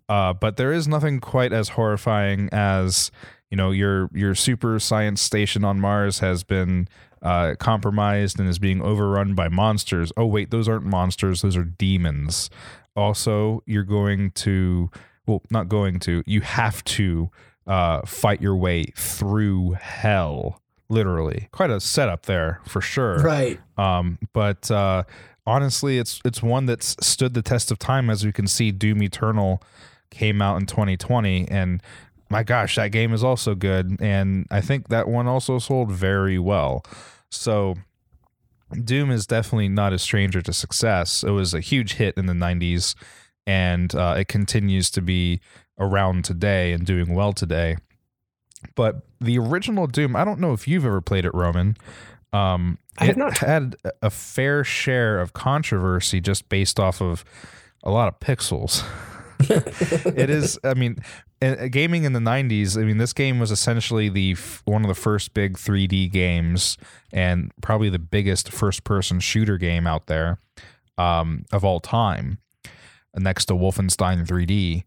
Uh, but there is nothing quite as horrifying as you know your your super science station on Mars has been uh, compromised and is being overrun by monsters. Oh wait, those aren't monsters; those are demons. Also, you're going to well, not going to. You have to uh, fight your way through hell, literally. Quite a setup there for sure. Right. Um, but uh, honestly, it's it's one that's stood the test of time. As you can see, Doom Eternal came out in 2020, and my gosh, that game is also good. And I think that one also sold very well. So Doom is definitely not a stranger to success. It was a huge hit in the 90s, and uh, it continues to be around today and doing well today. But the original Doom, I don't know if you've ever played it, Roman. Um, I have it not. had a fair share of controversy just based off of a lot of pixels. it is, I mean, gaming in the 90s, I mean, this game was essentially the one of the first big 3D games and probably the biggest first person shooter game out there um, of all time, next to Wolfenstein 3D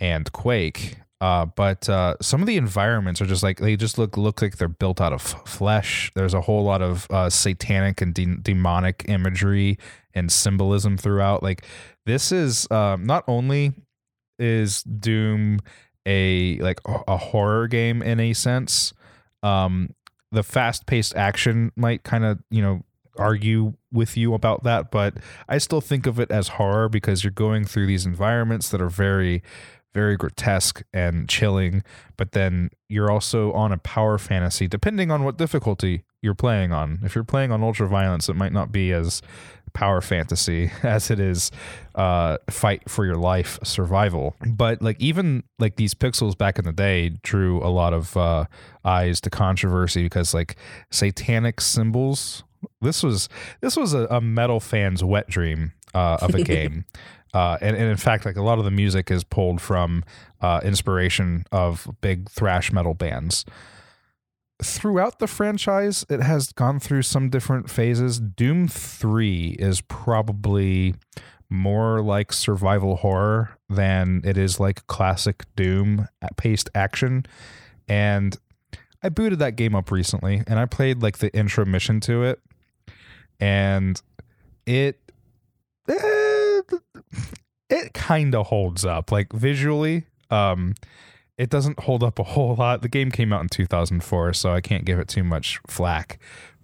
and Quake. Uh, but uh, some of the environments are just like they just look look like they're built out of flesh. There's a whole lot of uh, satanic and de- demonic imagery and symbolism throughout. Like this is um, not only is Doom a like a horror game in a sense. Um, the fast paced action might kind of you know argue with you about that, but I still think of it as horror because you're going through these environments that are very very grotesque and chilling, but then you're also on a power fantasy, depending on what difficulty you're playing on. If you're playing on ultra violence, it might not be as power fantasy as it is uh, fight for your life survival. But like even like these pixels back in the day drew a lot of uh, eyes to controversy because like satanic symbols. This was this was a, a metal fan's wet dream uh, of a game. Uh, and, and in fact, like a lot of the music is pulled from uh, inspiration of big thrash metal bands. Throughout the franchise, it has gone through some different phases. Doom 3 is probably more like survival horror than it is like classic Doom paced action. And I booted that game up recently and I played like the intro mission to it. And it. Eh, it kind of holds up. Like visually um it doesn't hold up a whole lot. The game came out in 2004 so i can't give it too much flack.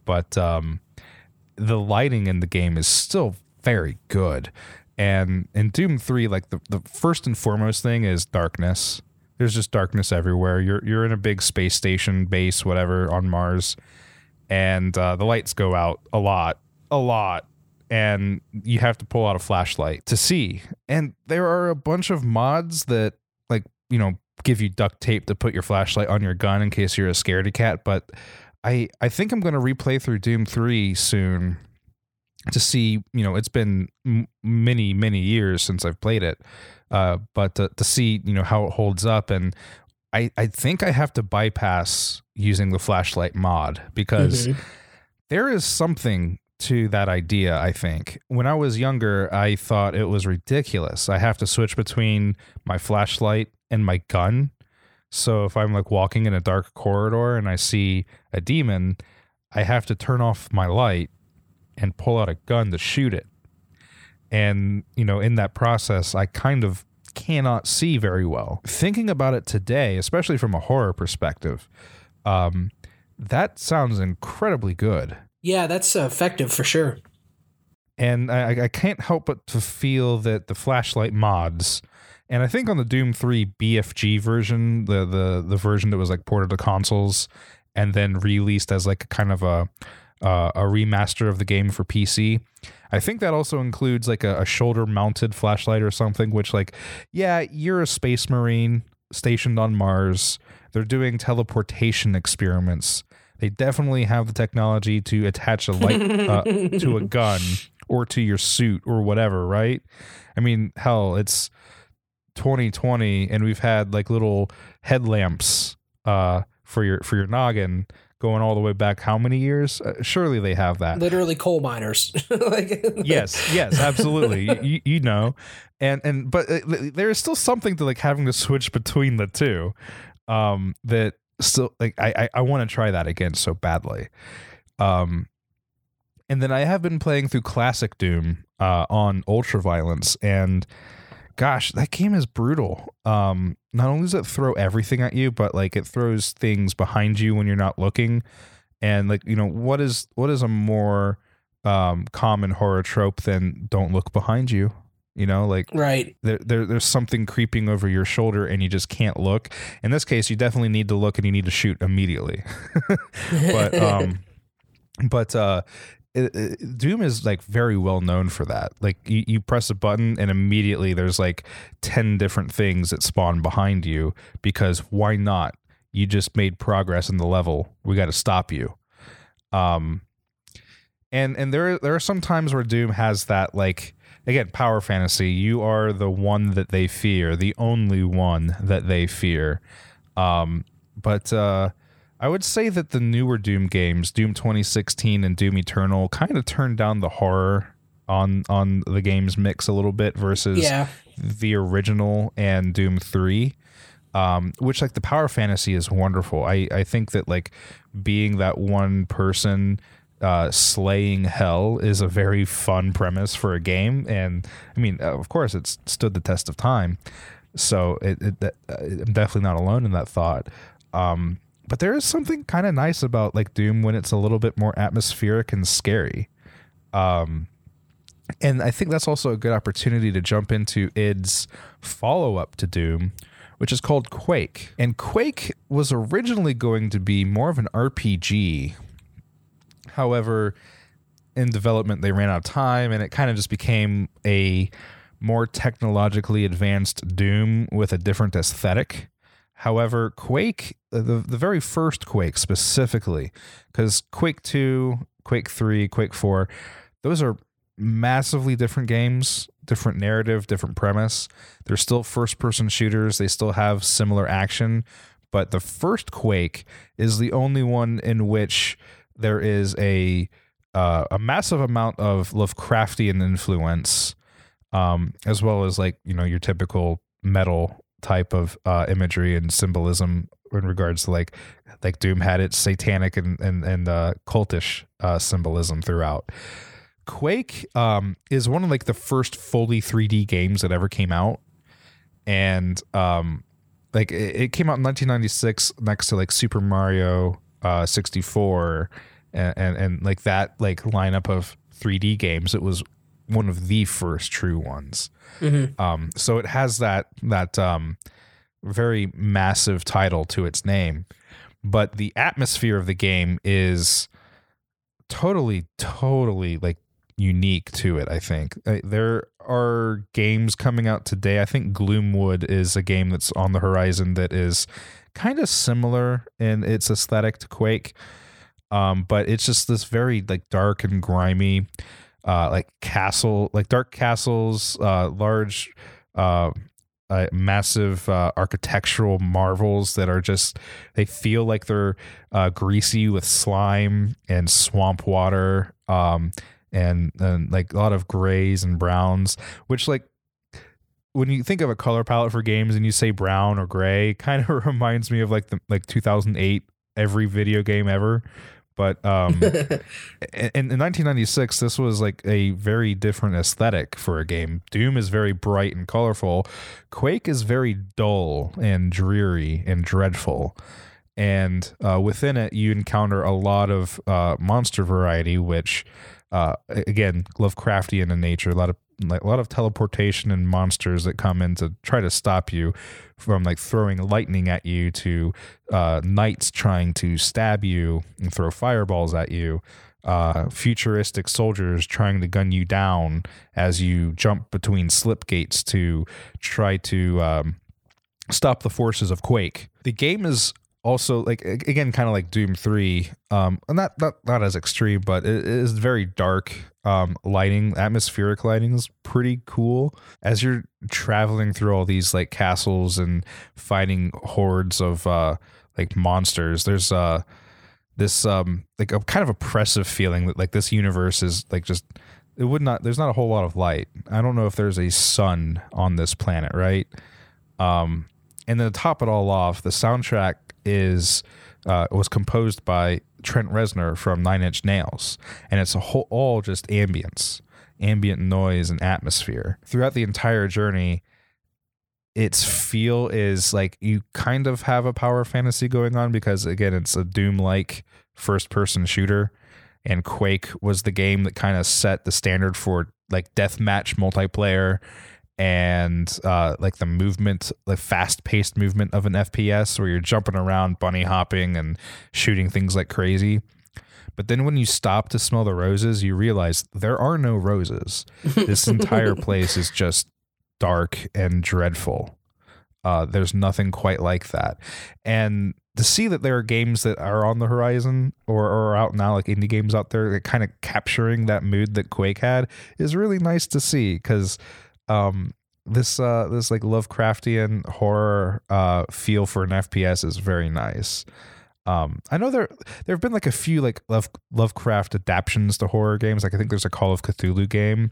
But um the lighting in the game is still very good. And in doom 3 like the, the first and foremost thing is darkness. There's just darkness everywhere. You're you're in a big space station base whatever on mars. And uh, the lights go out a lot a lot and you have to pull out a flashlight to see. And there are a bunch of mods that like, you know, give you duct tape to put your flashlight on your gun in case you're a scaredy cat, but I I think I'm going to replay through Doom 3 soon to see, you know, it's been m- many many years since I've played it. Uh, but to, to see, you know, how it holds up and I, I think I have to bypass using the flashlight mod because Mhm. there is something to that idea, I think. When I was younger, I thought it was ridiculous. I have to switch between my flashlight and my gun. So if I'm like walking in a dark corridor and I see a demon, I have to turn off my light and pull out a gun to shoot it. And, you know, in that process, I kind of cannot see very well. Thinking about it today, especially from a horror perspective, um, that sounds incredibly good. Yeah, that's uh, effective for sure. And I, I can't help but to feel that the flashlight mods, and I think on the Doom 3 BFG version, the the the version that was like ported to consoles and then released as like kind of a uh, a remaster of the game for PC. I think that also includes like a, a shoulder mounted flashlight or something, which like, yeah, you're a space marine stationed on Mars. They're doing teleportation experiments. They definitely have the technology to attach a light uh, to a gun or to your suit or whatever, right? I mean, hell, it's 2020 and we've had like little headlamps uh for your for your noggin going all the way back how many years? Uh, surely they have that. Literally coal miners. like, yes, yes, absolutely. you, you- know, and and but uh, there is still something to like having to switch between the two. Um, that still like I I, I want to try that again so badly. Um, and then I have been playing through classic Doom uh on ultra violence and. Gosh, that game is brutal. Um, not only does it throw everything at you, but like it throws things behind you when you're not looking. And like, you know, what is what is a more um common horror trope than don't look behind you you know like Right. there, there there's something creeping over your shoulder and you just can't look. In this case you definitely need to look and you need to shoot immediately. But um but uh it, it- doom is like very well known for that. Like you, you press a button and immediately there's like 10 different things that spawn behind you because why not? You just made progress in the level. We got to stop you. Um and and there there are some times where doom has that like again power fantasy you are the one that they fear the only one that they fear um but uh I would say that the newer Doom games, Doom 2016 and Doom Eternal, kind of turned down the horror on on the game's mix a little bit versus Yeah. the original and Doom 3. Um, which like the power fantasy is wonderful. I, I think that like being that one person uh, slaying hell is a very fun premise for a game, and I mean, uh, of course, it's stood the test of time. So it, it that, uh, I'm definitely not alone in that thought. Um, but there is something kind of nice about like Doom when it's a little bit more atmospheric and scary. Um, and I think that's also a good opportunity to jump into id's follow up to Doom, which is called Quake. And Quake was originally going to be more of an RPG. However, in development, they ran out of time and it kind of just became a more technologically advanced Doom with a different aesthetic. However, Quake, the, the very first Quake specifically, because Quake 2, Quake 3, Quake 4, those are massively different games, different narrative, different premise. They're still first person shooters, they still have similar action, but the first Quake is the only one in which there is a uh, a massive amount of Lovecraftian influence, um, as well as like you know your typical metal type of uh, imagery and symbolism in regards to like like Doom had its satanic and and and uh, cultish uh, symbolism throughout. Quake um, is one of like the first fully 3D games that ever came out, and um, like it, it came out in 1996 next to like Super Mario uh, 64 and, and and like that like lineup of 3D games. It was one of the first true ones. Mhm. Um, so it has that that um, very massive title to its name, but the atmosphere of the game is totally, totally like unique to it. I think Uh, there are games coming out today. I think Gloomwood is a game that's on the horizon that is kind of similar in its aesthetic to Quake, um, but it's just this very like dark and grimy uh, like castle, like dark castles, uh, large, uh, uh, massive uh, architectural marvels that are just they feel like they're uh, greasy with slime and swamp water um, and and like a lot of grays and browns which like when you think of a color palette for games and you say brown or gray kind of reminds me of like the like 2008 every video game ever. But um in, in 1996 this was like a very different aesthetic for a game. Doom is very bright and colorful. Quake is very dull and dreary and dreadful. And uh, within it you encounter a lot of uh, monster variety which uh, again lovecraftian in nature a lot of like a lot of teleportation and monsters that come in to try to stop you from like throwing lightning at you to uh, knights trying to stab you and throw fireballs at you. Uh, futuristic soldiers trying to gun you down as you jump between slip gates to try to um, stop the forces of quake. The game is also like again kind of like doom 3 um not not not as extreme but it is very dark um lighting atmospheric lighting is pretty cool. As you're traveling through all these like castles and fighting hordes of uh like monsters there's uh this um like a kind of oppressive feeling that like this universe is like just it would not there's not a whole lot of light. I don't know if there's a sun on this planet right? Um and then to top it all off the soundtrack is uh, was composed by Trent Reznor from Nine Inch Nails, and it's a whole all just ambience, ambient noise and atmosphere. Throughout the entire journey. Its feel is like you kind of have a power fantasy going on because again, it's a Doom like first person shooter, and Quake was the game that kind of set the standard for like deathmatch multiplayer and uh, like the movement, the fast paced movement of an FPS where you're jumping around, bunny hopping, and shooting things like crazy. But then when you stop to smell the roses, you realize there are no roses. This entire place is just dark and dreadful. Uh, there's nothing quite like that. And to see that there are games that are on the horizon or, or out now, like indie games out there, that kind of capturing that mood that Quake had is really nice to see because um this uh this like Lovecraftian horror uh feel for an FPS is very nice. Um I know there there have been like a few like Love Lovecraft adaptations to horror games. Like I think there's a Call of Cthulhu game,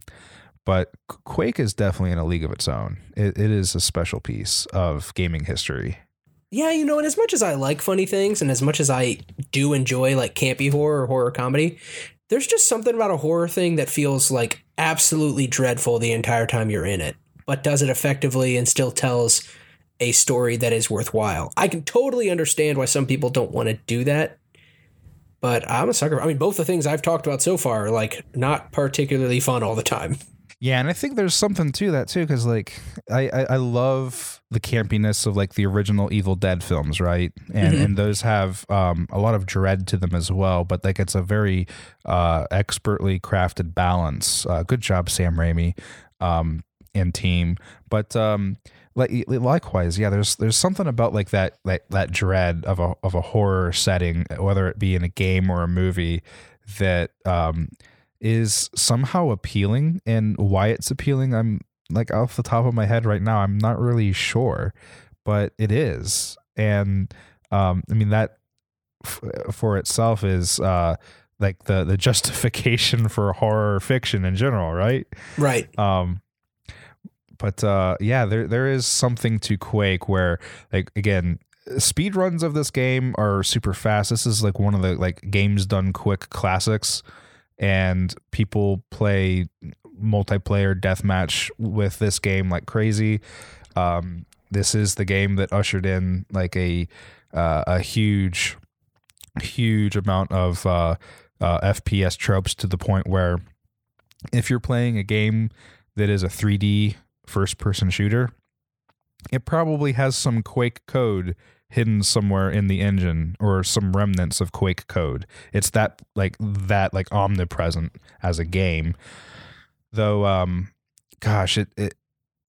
but Quake is definitely in a league of its own. It, it is a special piece of gaming history. Yeah, you know, and as much as I like funny things and as much as I do enjoy like campy horror or horror comedy, there's just something about a horror thing that feels like absolutely dreadful the entire time you're in it, but does it effectively and still tells a story that is worthwhile. I can totally understand why some people don't want to do that, but I'm a sucker. I mean, both the things I've talked about so far are like not particularly fun all the time. Yeah, and I think there's something to that too, because like I, I, I love the campiness of like the original Evil Dead films, right? And mm-hmm. and those have um, a lot of dread to them as well. But like it's a very uh, expertly crafted balance. Uh, good job, Sam Raimi um, and team. But um, like likewise, yeah, there's there's something about like that like that dread of a of a horror setting, whether it be in a game or a movie, that um is somehow appealing and why it's appealing i'm like off the top of my head right now i'm not really sure but it is. And um i mean that f- for itself is uh like the the justification for horror fiction in general right? Right. Um but uh yeah there there is something to quake where like again speed runs of this game are super fast. This is like one of the like games done quick classics and people play multiplayer deathmatch with this game like crazy. Um, this is the game that ushered in like a uh, a huge, huge amount of uh, uh, FPS tropes to the point where if you're playing a game that is a 3D first person shooter, it probably has some Quake code hidden somewhere in the engine or some remnants of Quake code. It's that like that like omnipresent as a game. Though um gosh, it, it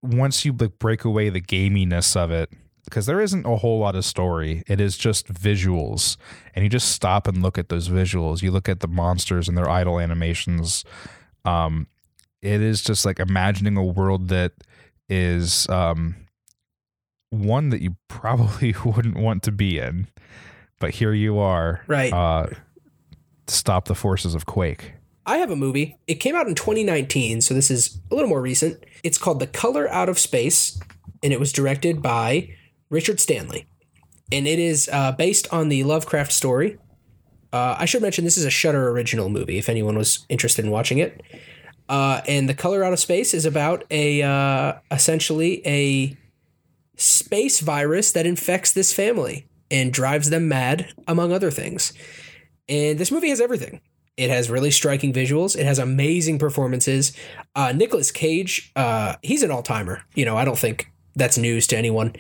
once you like break away the gaminess of it because there isn't a whole lot of story. It is just visuals. And you just stop and look at those visuals. You look at the monsters and their idle animations. Um it is just like imagining a world that is um one that you probably wouldn't want to be in, but here you are, Right. Uh, stop the forces of Quake. I have a movie. It came out in 2019, so this is a little more recent. It's called The Color Out of Space, and it was directed by Richard Stanley. And it is uh, based on the Lovecraft story. Uh, I should mention this is a Shudder original movie, if anyone was interested in watching it. Uh, and The Color Out of Space is about a uh, essentially a space virus that infects this family and drives them mad, among other things. And this movie has everything. It has really striking visuals. It has amazing performances. Uh, Nicolas Cage, uh, he's an all timer. You know, I don't think that's news to anyone.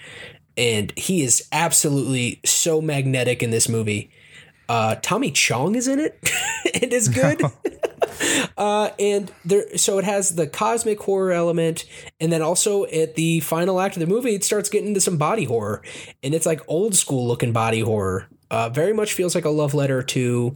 And he is absolutely so magnetic in this movie. Uh, Tommy Chong is in it. and it is good. uh, and there, so it has the cosmic horror element, and then also at the final act of the movie, it starts getting into some body horror, and it's like old school looking body horror. Uh, very much feels like a love letter to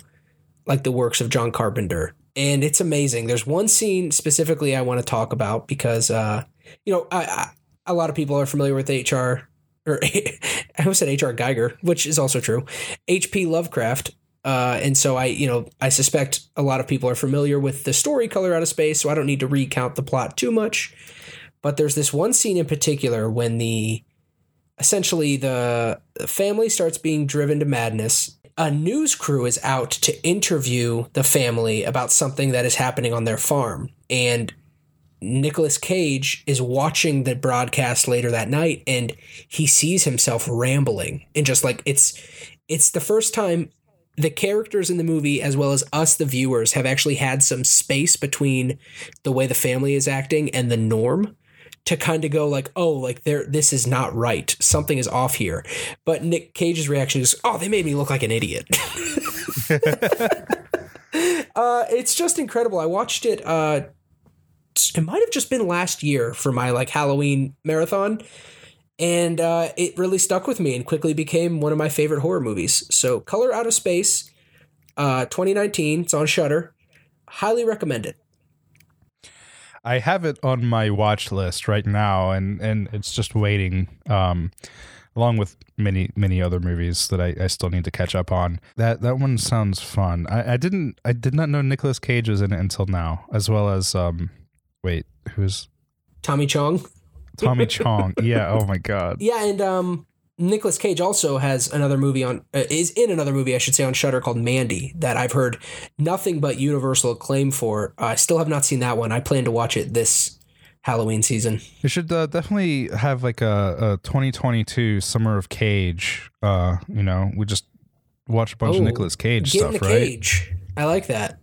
like the works of John Carpenter. And it's amazing. There's one scene specifically I want to talk about because, uh, you know, I, I, a lot of people are familiar with HR, or I almost said HR Giger, which is also true, HP Lovecraft. Uh, and so I, you know, I suspect a lot of people are familiar with the story Color Out of Space, so I don't need to recount the plot too much. But there's this one scene in particular when the essentially the family starts being driven to madness a news crew is out to interview the family about something that is happening on their farm. And Nicolas Cage is watching the broadcast later that night and he sees himself rambling and just like it's it's the first time the characters in the movie as well as us the viewers have actually had some space between the way the family is acting and the norm to kind of go like, oh, like there, this is not right. Something is off here. But Nick Cage's reaction is, oh, they made me look like an idiot. uh, it's just incredible. I watched it. Uh, it might have just been last year for my like Halloween marathon, and uh, it really stuck with me and quickly became one of my favorite horror movies. So, Color Out of Space, uh, 2019. It's on Shudder. Highly recommend it. I have it on my watch list right now, and and it's just waiting. Um, along with many many other movies that I, I still need to catch up on. That that one sounds fun. I, I didn't I did not know Nicolas Cage was in it until now, as well as um, wait, who's Tommy Chong. Tommy Chong? Yeah. Oh my god. Yeah, and um, Nicolas Cage also has another movie on uh, is in another movie I should say on Shudder called Mandy that I've heard nothing but universal acclaim for. I still have not seen that one. I plan to watch it this Halloween season. You should uh, definitely have like a, a 2022 Summer of Cage. Uh, you know, we just watch a bunch Oh, of Nicolas Cage Get stuff, in the right? cage. I like that.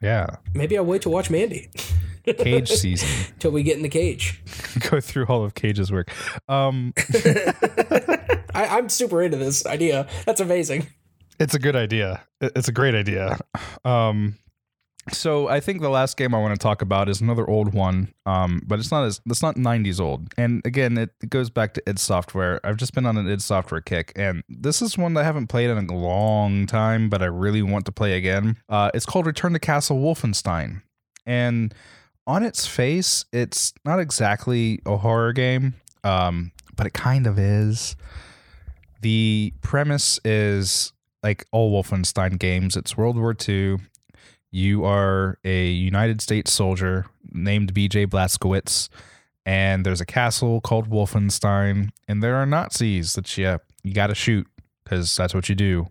Yeah, Maybe I'll wait to watch Mandy Cage season. till we get in the cage. Go through all of Cage's work. Um, I, I'm super into this idea. That's amazing. It's a good idea. It's a great idea. Um, so I think the last game I want to talk about is another old one, um, but it's not as it's not '90s old. And again, it, it goes back to id Software. I've just been on an id Software kick, and this is one that I haven't played in a long time, but I really want to play again. Uh, it's called Return to Castle Wolfenstein, and on its face, it's not exactly a horror game, um, but it kind of is. The premise is like all Wolfenstein games. It's World War II. You are a United States soldier named BJ Blazkowicz, and there's a castle called Wolfenstein, and there are Nazis that you you got to shoot because that's what you do.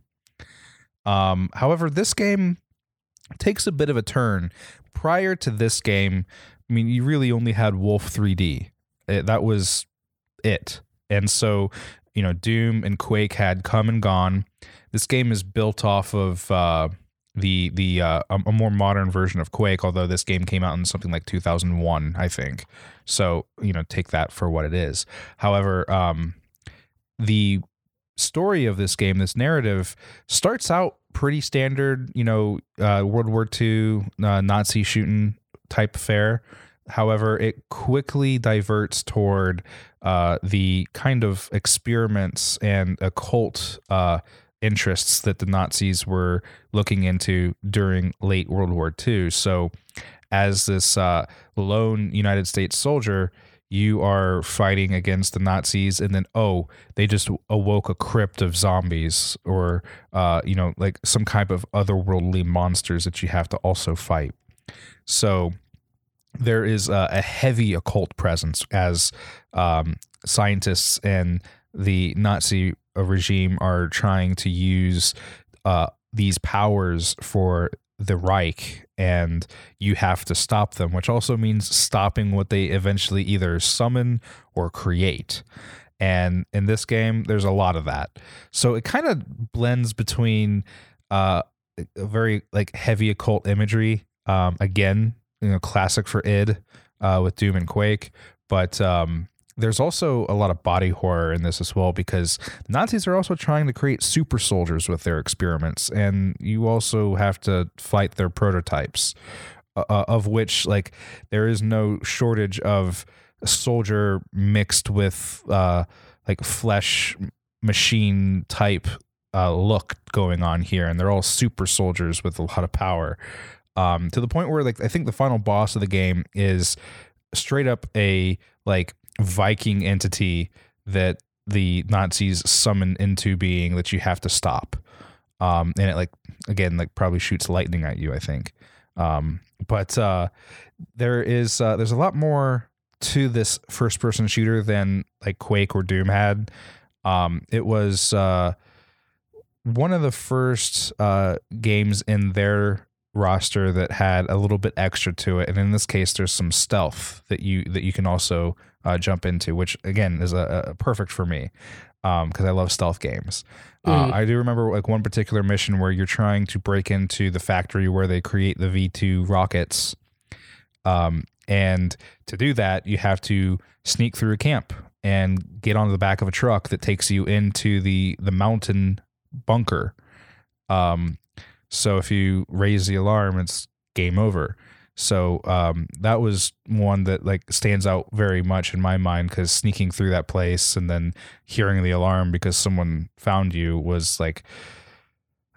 Um, however, this game takes a bit of a turn. Prior to this game, I mean, you really only had Wolf 3D. It- that was it, and so you know, Doom and Quake had come and gone. This game is built off of uh, the the uh, a, a more modern version of Quake, although this game came out in something like 2001, I think. So you know, take that for what it is. However, um, the story of this game, this narrative, starts out pretty standard. You know, uh, World War II uh, Nazi shooting type fare. However, it quickly diverts toward uh, the kind of experiments and occult uh, interests that the Nazis were looking into during late World War II. So, as this uh, lone United States soldier, you are fighting against the Nazis, and then oh, they just awoke a crypt of zombies, or uh, you know, like some kind of otherworldly monsters that you have to also fight. So there is a, a heavy occult presence as um, scientists and the Nazi regime are trying to use uh, these powers for the Reich and you have to stop them, which also means stopping what they eventually either summon or create. And in this game, there's a lot of that. So it kind of blends between uh, a very like heavy occult imagery. Um, again, you know, classic for id uh, with Doom and Quake, but um, there's also a lot of body horror in this as well because Nazis are also trying to create super soldiers with their experiments, and you also have to fight their prototypes, uh, uh of which like there is no shortage of soldier mixed with uh, like flesh machine type uh, look going on here, and they're all super soldiers with a lot of power. Um, to the point where like I think the final boss of the game is straight up a like Viking entity that the Nazis summon into being that you have to stop. Um, and it like again like probably shoots lightning at you. I think. Um, but uh, there is uh, there's a lot more to this first person shooter than like Quake or Doom had. Um, it was uh, one of the first uh, games in their roster that had a little bit extra to it, and in this case, there's some stealth that you that you can also uh, jump into, which again is a, a perfect for me because um, I love stealth games. Uh, mm. I do remember like one particular mission where you're trying to break into the factory where they create the V two rockets, um, and to do that, you have to sneak through a camp and get onto the back of a truck that takes you into the the mountain bunker. Um, so if you raise the alarm, it's game over. So um, that was one that like stands out very much in my mind because sneaking through that place and then hearing the alarm because someone found you was like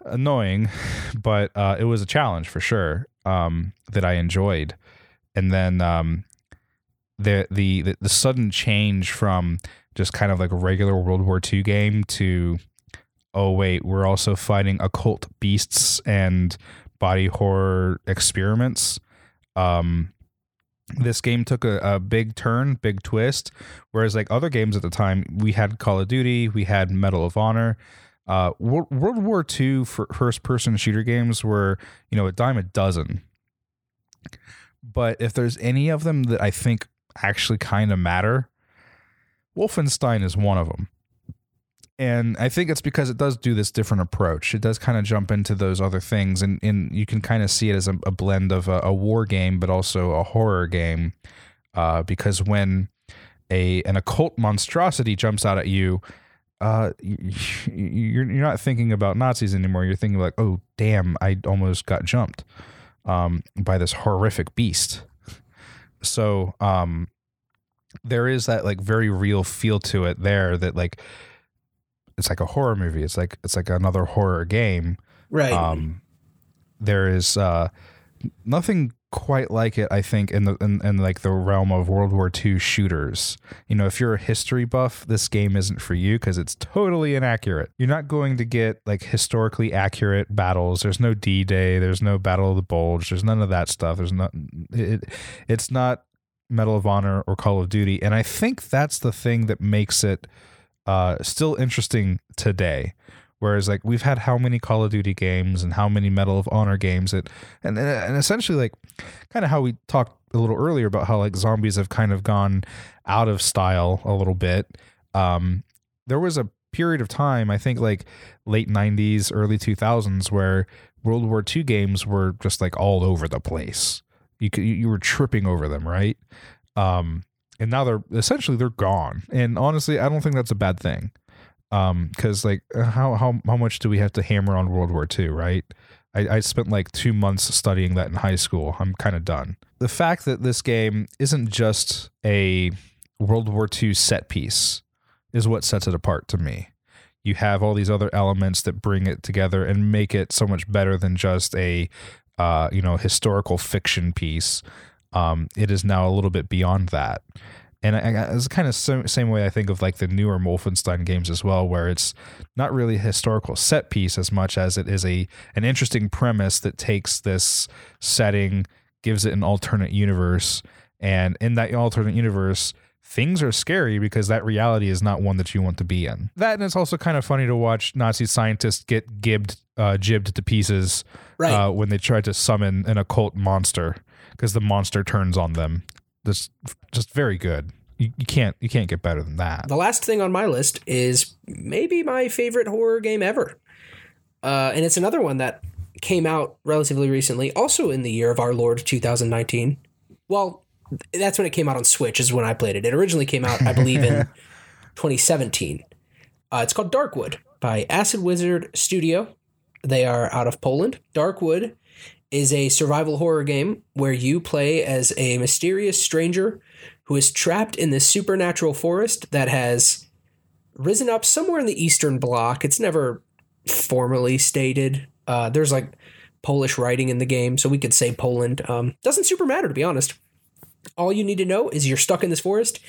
annoying, but uh, it was a challenge for sure um, that I enjoyed. And then um, the, the the the sudden change from just kind of like a regular World War II game to oh wait, we're also fighting occult beasts and body horror experiments. Um, this game took a, a, big turn, big twist. Whereas like other games at the time, we had Call of Duty, we had Medal of Honor. Uh, World, War II first person shooter games were you know a dime a dozen. But if there's any of them that I think actually kind of matter, Wolfenstein is one of them and I think it's because it does do this different approach. It does kind of jump into those other things, and, and you can kind of see it as a, a blend of a, a, war game, but also a horror game. Uh, because when a an occult monstrosity jumps out at you, uh, you're you're not thinking about Nazis anymore. You're thinking like, oh damn, I almost got jumped um, by this horrific beast. So um, there is that like very real feel to it there that like it's like a horror movie. It's like it's like another horror game. Right. Um, there is uh, nothing quite like it. I think in the in, in like the realm of World War II shooters. You know, if you're a history buff, this game isn't for you because it's totally inaccurate. You're not going to get like historically accurate battles. There's no D Day. There's no Battle of the Bulge. There's none of that stuff. There's not. It, it's not Medal of Honor or Call of Duty, and I think that's the thing that makes it uh, still interesting today. Whereas like we've had how many Call of Duty games and how many Medal of Honor games that and and essentially like kind of how we talked a little earlier about how like zombies have kind of gone out of style a little bit. Um, there was a period of time, I think like late 90s, early 2000s where World War II games were just like all over the place. You could, you were tripping over them, right? Um, and now they're essentially they're gone. And honestly, I don't think that's a bad thing. Um, because like uh, how how how much do we have to hammer on World War II, right? I, I spent like two months studying that in high school. I'm kind of done. The fact that this game isn't just a World War II set piece is what sets it apart to me. You have all these other elements that bring it together and make it so much better than just a uh, you know historical fiction piece um, it is now a little bit beyond that. And I, I, it's kind of same, same way I think of like the newer Wolfenstein games as well, where it's not really a historical set piece as much as it is a an interesting premise that takes this setting, gives it an alternate universe, and in that alternate universe, things are scary because that reality is not one that you want to be in. That and it's also kind of funny to watch Nazi scientists get gibbed, uh, jibbed to pieces Right. uh, when they try to summon an occult monster because the monster turns on them. This just very good. You, you can't you can't get better than that. The last thing on my list is maybe my favorite horror game ever. Uh, and it's another one that came out relatively recently, also in the year of our Lord 2019. Well, that's when it came out on Switch, is when I played it. It originally came out, I believe, in 2017. Uh, it's called Darkwood by Acid Wizard Studio. They are out of Poland. Darkwood is a survival horror game where you play as a mysterious stranger who is trapped in this supernatural forest that has risen up somewhere in the Eastern Bloc. It's never formally stated. Uh, there's like Polish writing in the game, so we could say Poland. Um, doesn't super matter, to be honest. All you need to know is you're stuck in this forest,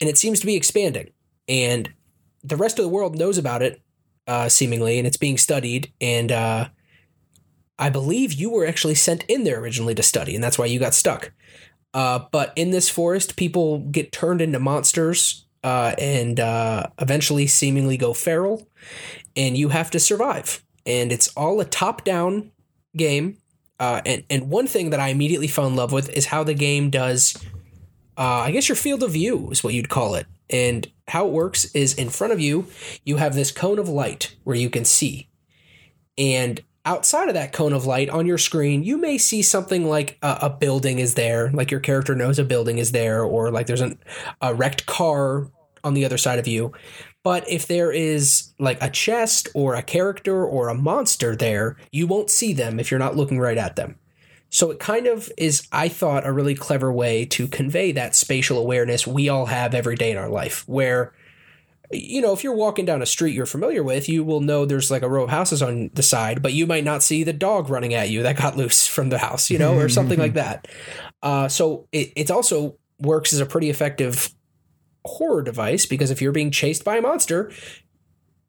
and it seems to be expanding. And the rest of the world knows about it, uh, seemingly, and it's being studied. And uh, I believe you were actually sent in there originally to study, and that's why you got stuck. Uh, but in this forest, people get turned into monsters uh, and uh, eventually seemingly go feral, and you have to survive. And it's all a top down game. Uh, and, and one thing that I immediately fell in love with is how the game does, uh, I guess your field of view is what you'd call it. And how it works is in front of you, you have this cone of light where you can see. And outside of that cone of light on your screen, you may see something like a, a building is there, like your character knows a building is there, or like there's an, a wrecked car on the other side of you. But if there is like a chest or a character or a monster there, you won't see them if you're not looking right at them. So it kind of is, I thought, a really clever way to convey that spatial awareness we all have every day in our life, where you know, if you're walking down a street you're familiar with, you will know there's like a row of houses on the side, but you might not see the dog running at you that got loose from the house, you know, or something like that. Uh, so it, it also works as a pretty effective horror device because if you're being chased by a monster,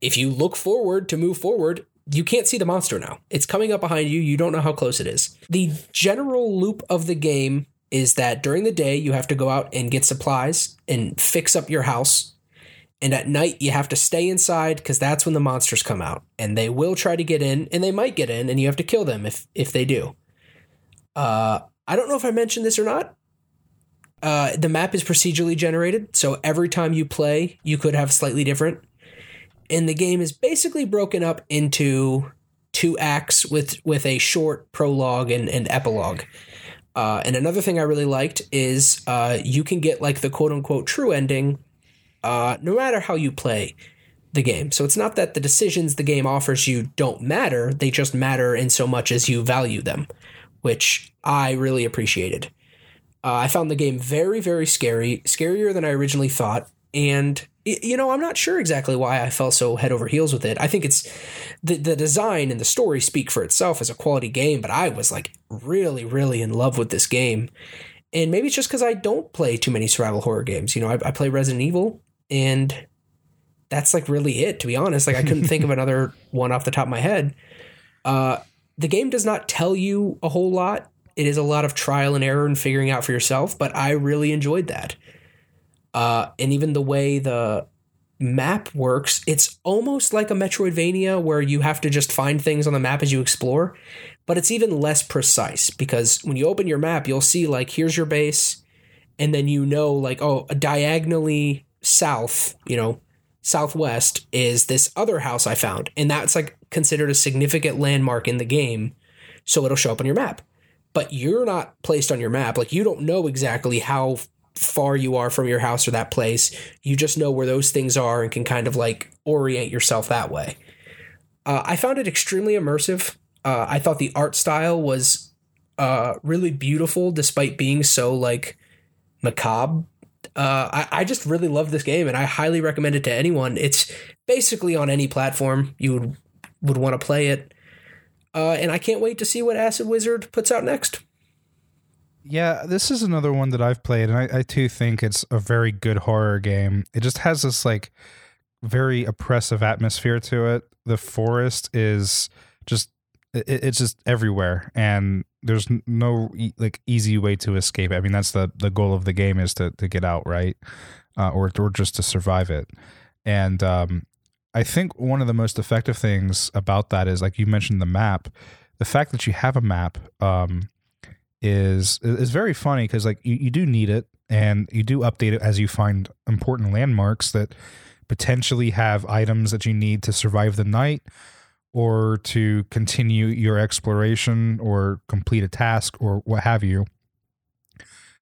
if you look forward to move forward, you can't see the monster now. It's coming up behind you. You don't know how close it is. The general loop of the game is that during the day, you have to go out and get supplies and fix up your house and at night, you have to stay inside because that's when the monsters come out. And they will try to get in, and they might get in, and you have to kill them if, if they do. Uh, I don't know if I mentioned this or not. Uh, the map is procedurally generated, so every time you play, you could have slightly different. And the game is basically broken up into two acts with, with a short prologue and, and epilogue. Uh, and another thing I really liked is uh, you can get like the quote unquote true ending uh, no matter how you play the game. So it's not that the decisions the game offers you don't matter, they just matter in so much as you value them, which I really appreciated. Uh, I found the game very, very scary, scarier than I originally thought. And, you know, I'm not sure exactly why I fell so head over heels with it. I think it's the, the design and the story speak for itself as a quality game, but I was like really, really in love with this game. And maybe it's just because I don't play too many survival horror games. You know, I, I play Resident Evil, and that's like really it to be honest. Like i couldn't think of another one off the top of my head. Uh, the game does not tell you a whole lot. It is a lot of trial and error and figuring out for yourself but i really enjoyed that. Uh, and even the way the map works it's almost like a metroidvania where you have to just find things on the map as you explore but it's even less precise because when you open your map you'll see like here's your base and then you know like oh diagonally south, you know, southwest is this other house I found. And that's like considered a significant landmark in the game. So it'll show up on your map. But you're not placed on your map. Like you don't know exactly how far you are from your house or that place. You just know where those things are and can kind of like orient yourself that way. Uh, I found it extremely immersive. Uh, I thought the art style was uh, really beautiful despite being so like macabre uh, I, I just really love this game and I highly recommend it to anyone. It's basically on any platform you would would want to play it. Uh, and I can't wait to see what Acid Wizard puts out next. Yeah, this is another one that I've played, and I, I too think it's a very good horror game. It just has this like very oppressive atmosphere to it. The forest is just it's just everywhere, and there's no like easy way to escape. I mean, that's the the goal of the game is to to get out, right, uh, or or just to survive it. And um, I think one of the most effective things about that is like you mentioned the map. The fact that you have a map um, is is very funny because like you, you do need it and you do update it as you find important landmarks that potentially have items that you need to survive the night or to continue your exploration or complete a task or what have you.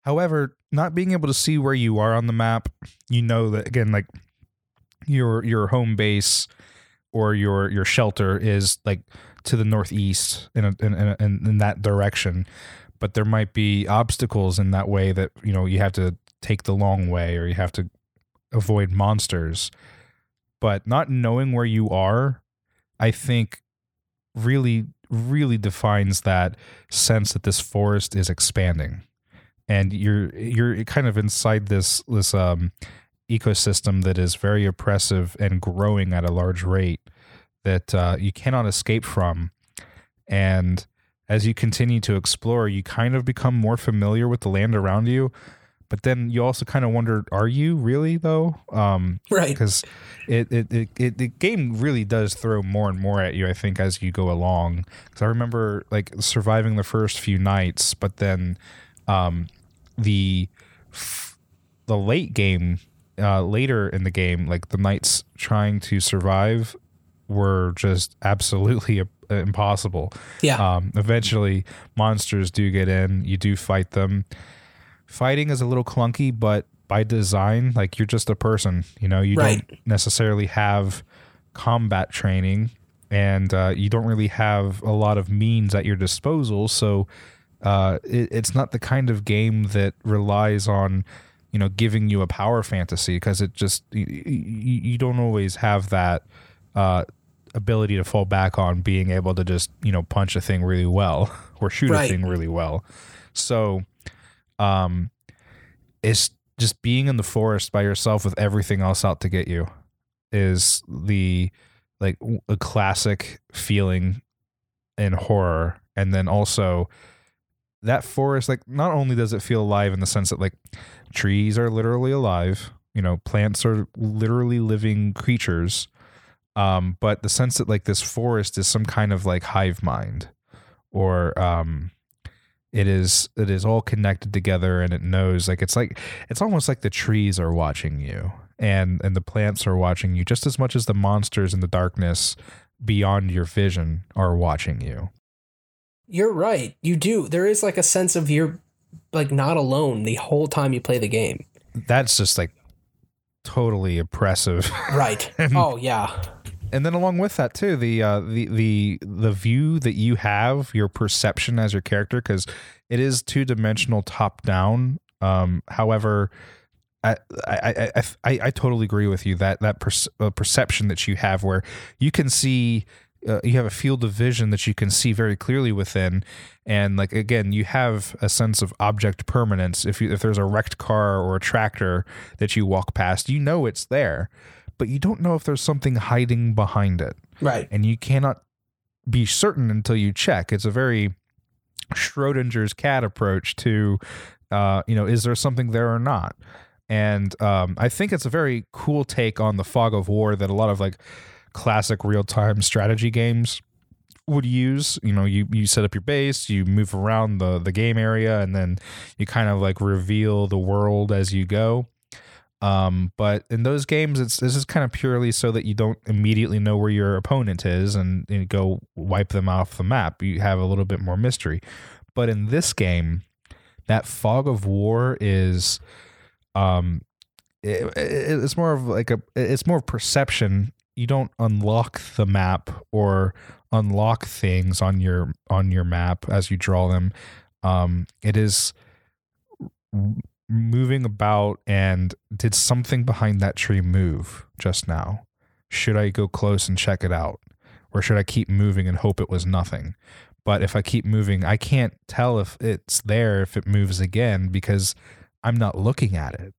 However, not being able to see where you are on the map, you know that again like your your home base or your your shelter is like to the northeast in a, in, in, in that direction but there might be obstacles in that way that you know you have to take the long way or you have to avoid monsters but not knowing where you are i think really really defines that sense that this forest is expanding and you're you're kind of inside this this um ecosystem that is very oppressive and growing at a large rate that uh, you cannot escape from and as you continue to explore, you kind of become more familiar with the land around you. But then you also kind of wonder, are you really though? Um, right. Because it, it, it, it, the game really does throw more and more at you, I think, as you go along. Because I remember like surviving the first few nights, but then um, the the late game, uh, later in the game, like the nights trying to survive were just absolutely impossible. Yeah. Um, eventually, monsters do get in. You do fight them. Fighting is a little clunky, but by design, like you're just a person. You know, you right. don't necessarily have combat training, and uh, you don't really have a lot of means at your disposal. So, uh, it, it's not the kind of game that relies on you know giving you a power fantasy because it just you, you, don't always have that uh, ability to fall back on being able to just you know punch a thing really well or shoot right. a thing really well. So, um, is just being in the forest by yourself with everything else out to get you is the like a classic feeling in horror. And then also that forest like not only does it feel alive in the sense that like trees are literally alive you know plants are literally living creatures um, but the sense that like this forest is some kind of like hive mind or um, it is it is all connected together and it knows like it's like it's almost like the trees are watching you and and the plants are watching you just as much as the monsters in the darkness beyond your vision are watching you. You're right. You do. There is like a sense of you're like not alone the whole time you play the game. That's just like totally oppressive. Right. Oh yeah and then along with that too, the uh, the the the view that you have, your perception as your character, because it is two dimensional top down. Um, however, I, I, I, I, I totally agree with you that that uh, perception that you have, where you can see, uh, you have a field of vision that you can see very clearly within, and like again, you have a sense of object permanence. If you, if there's a wrecked car or a tractor that you walk past, you know it's there but you don't know if there's something hiding behind it. Right. And you cannot be certain until you check. It's a very Schrodinger's cat approach to, uh, you know, is there something there or not? And um, I think it's a very cool take on the fog of war that a lot of like classic real time strategy games would use. You know, you you set up your base, you move around the the game area, and then you kind of like reveal the world as you go. Um, but in those games, it's this is kind of purely so that you don't immediately know where your opponent is and, and go wipe them off the map. You have a little bit more mystery. But in this game, that fog of war is, um, it, it's more of like a it's more perception. You don't unlock the map or unlock things on your on your map as you draw them. Um, it is moving about and did something behind that tree move just now? Should I go close and check it out? Or should I keep moving and hope it was nothing? but if I keep moving, I can't tell if it's there if it moves again because I'm not looking at it.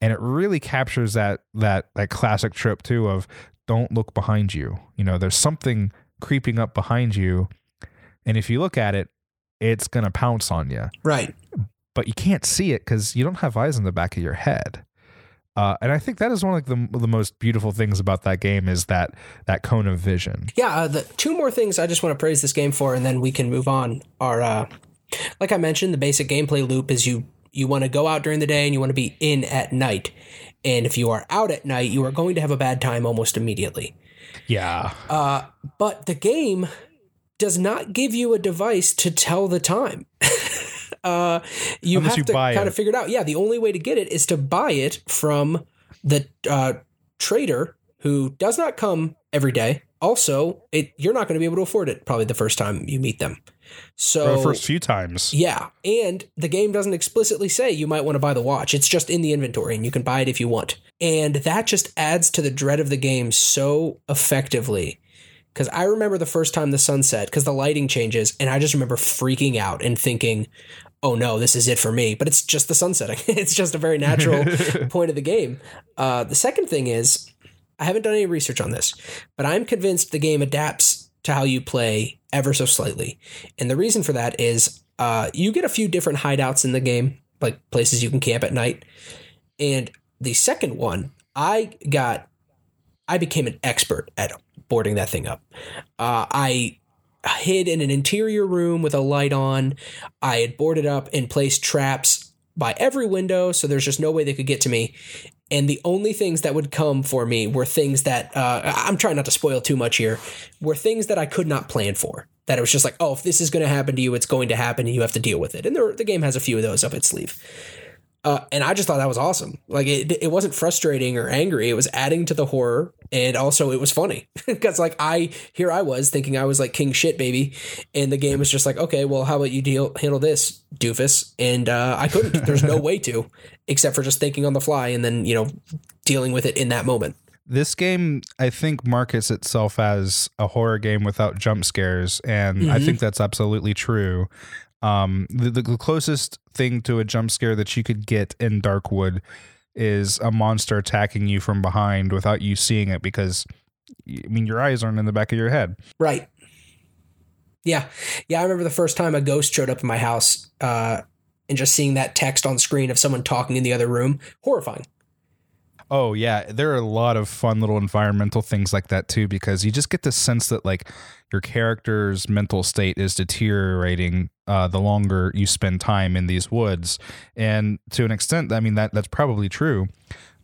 And it really captures that that that classic trope too of don't look behind you. You know, there's something creeping up behind you, and if you look at it, it's gonna pounce on you. Right. But you can't see it because you don't have eyes in the back of your head. Uh, and I think that is one of the, the most beautiful things about that game is that that cone of vision. Yeah, uh, the two more things I just want to praise this game for, and then we can move on. Are uh, like I mentioned, the basic gameplay loop is you you want to go out during the day and you want to be in at night, and if you are out at night, you are going to have a bad time almost immediately. Yeah. Uh, but the game does not give you a device to tell the time. uh, you Unless have you to buy kind it. of figure it out. Yeah, the only way to get it is to buy it from the uh, trader who does not come every day. Also, it you're not going to be able to afford it probably the first time you meet them. So For the first few times. yeah, and the game doesn't explicitly say you might want to buy the watch. It's just in the inventory and you can buy it if you want. And that just adds to the dread of the game so effectively. Cuz I remember the first time the sun set cuz the lighting changes and I just remember freaking out and thinking, "Oh no, this is it for me." But it's just the sun setting. it's just a very natural point of the game. Uh, the second thing is I haven't done any research on this, but I'm convinced the game adapts to how you play ever so slightly. And the reason for that is uh, you get a few different hideouts in the game, like places you can camp at night. And the second one, I got, I became an expert at boarding that thing up. Uh, I hid in an interior room with a light on. I had boarded up and placed traps by every window, so there's just no way they could get to me. And the only things that would come for me were things that uh, I'm trying not to spoil too much here. Were things that I could not plan for. That it was just like, oh, if this is going to happen to you, it's going to happen, and you have to deal with it. And the, the game has a few of those up its sleeve. Uh, and I just thought that was awesome. Like it, it wasn't frustrating or angry. It was adding to the horror, and also it was funny because like I here I was thinking I was like king shit baby, and the game was just like, okay, well, how about you deal handle this doofus? And uh, I couldn't. There's no way to, except for just thinking on the fly and then you know dealing with it in that moment. This game, I think, markets itself as a horror game without jump scares, and I think that's absolutely true. Um, the, the, the closest thing to a jump scare that you could get in Darkwood is a monster attacking you from behind without you seeing it because, I mean, your eyes aren't in the back of your head. Right. Yeah. Yeah. I remember the first time a ghost showed up in my house uh, and just seeing that text on screen of someone talking in the other room. Horrifying. Oh yeah, there are a lot of fun little environmental things like that too because you just get the sense that like your character's mental state is deteriorating uh, the longer you spend time in these woods, and to an extent, I mean that that's probably true.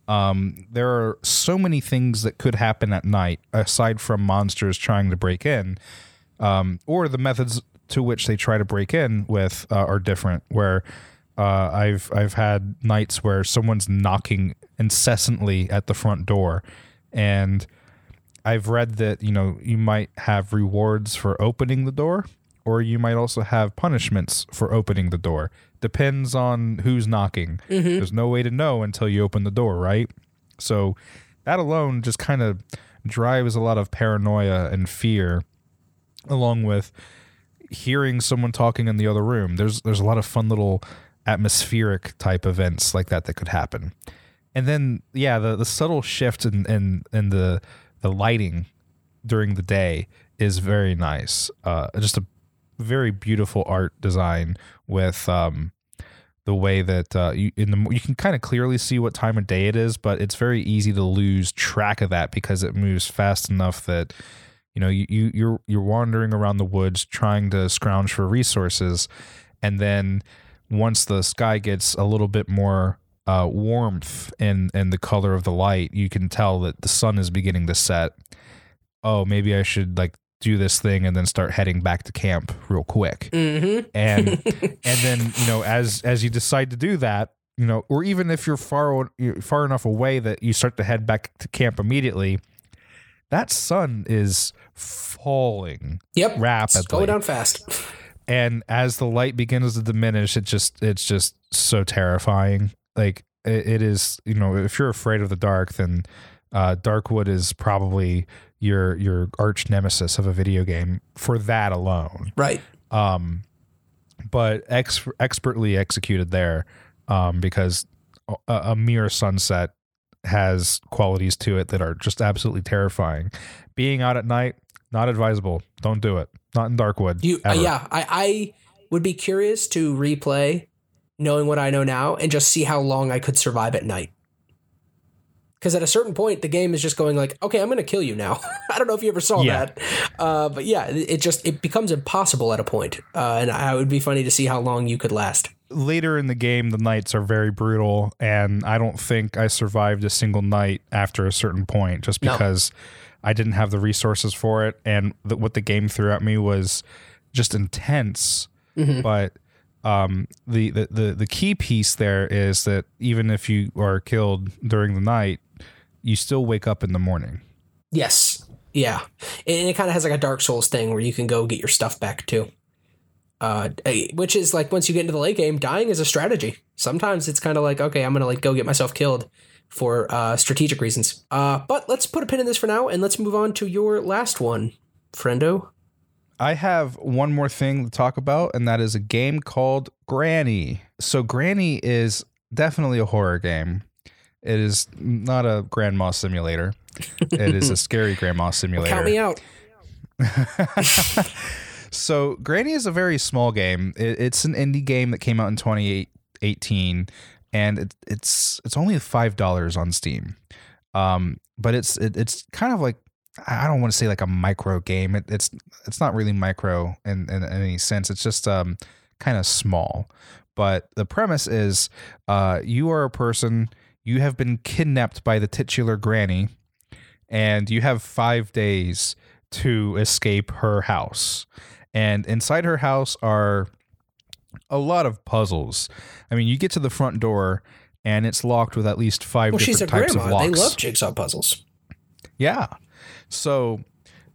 Um, there are so many things that could happen at night aside from monsters trying to break in, um, or the methods to which they try to break in with uh, are different. Where uh, I've I've had nights where someone's knocking incessantly at the front door, and I've read that you know you might have rewards for opening the door, or you might also have punishments for opening the door. Depends on who's knocking. There's no way to know until you open the door, right? So that alone just kind of drives a lot of paranoia and fear, along with hearing someone talking in the other room. There's there's a lot of fun little atmospheric type events like that that could happen. And then yeah, the, the subtle shift in, in in the the lighting during the day is very nice. Uh, just a very beautiful art design with um, the way that uh, you in the you can kind of clearly see what time of day it is, but it's very easy to lose track of that because it moves fast enough that you know you, you you're you're wandering around the woods trying to scrounge for resources, and then once the sky gets a little bit more uh, warmth and in the color of the light, you can tell that the sun is beginning to set. Oh, maybe I should like do this thing and then start heading back to camp real quick. Mm-hmm. And and then you know as as you decide to do that, you know, or even if you're far far enough away that you start to head back to camp immediately, that sun is falling Yep. rapidly. It's going down fast. And as the light begins to diminish it just it's just so terrifying like it, it is you know if you're afraid of the dark then uh, Darkwood is probably your your arch nemesis of a video game for that alone. Right. Um, but ex- expertly executed there um, because a, a mere sunset has qualities to it that are just absolutely terrifying. Being out at night, not advisable. Don't do it. Not in Darkwood. You, uh, yeah, I, I would be curious to replay, knowing what I know now, and just see how long I could survive at night. Because at a certain point, the game is just going like, okay, I'm going to kill you now. I don't know if you ever saw Yeah. that, uh, but yeah, it just it becomes impossible at a point, uh, and I it would be funny to see how long you could last. later in the game, the nights are very brutal, and I don't think I survived a single night after a certain point, just No. I didn't have the resources for it, and the, what the game threw at me was just intense. But um, the, the the the key piece there is that even if you are killed during the night, you still wake up in the morning. Yes, yeah, and it kind of has like a Dark Souls thing where you can go get your stuff back too. Uh, which is like once you get into the late game, dying is a strategy. Sometimes it's kind of like, okay, I'm gonna like go get myself killed for uh, strategic reasons. Uh, but let's put a pin in this for now, and let's move on to your last one, friendo. I have one more thing to talk about, and that is a game called Granny. So, Granny is definitely a horror game. It is not a grandma simulator. It is a scary grandma simulator. Count me out. So, Granny is a very small game. It's an indie game that came out in 2018, and it, it's it's only five dollars on Steam. Um, but it's it, it's kind of like I don't want to say like a micro game. It, it's it's not really micro in, in, in any sense. It's just um kind of small. But the premise is, uh, you are a person. You have been kidnapped by the titular Granny, and you have five days to escape her house. And inside her house are a lot of puzzles. I mean, you get to the front door and it's locked with at least five Well, different she's a types grandma. of locks. They love jigsaw puzzles. Yeah. So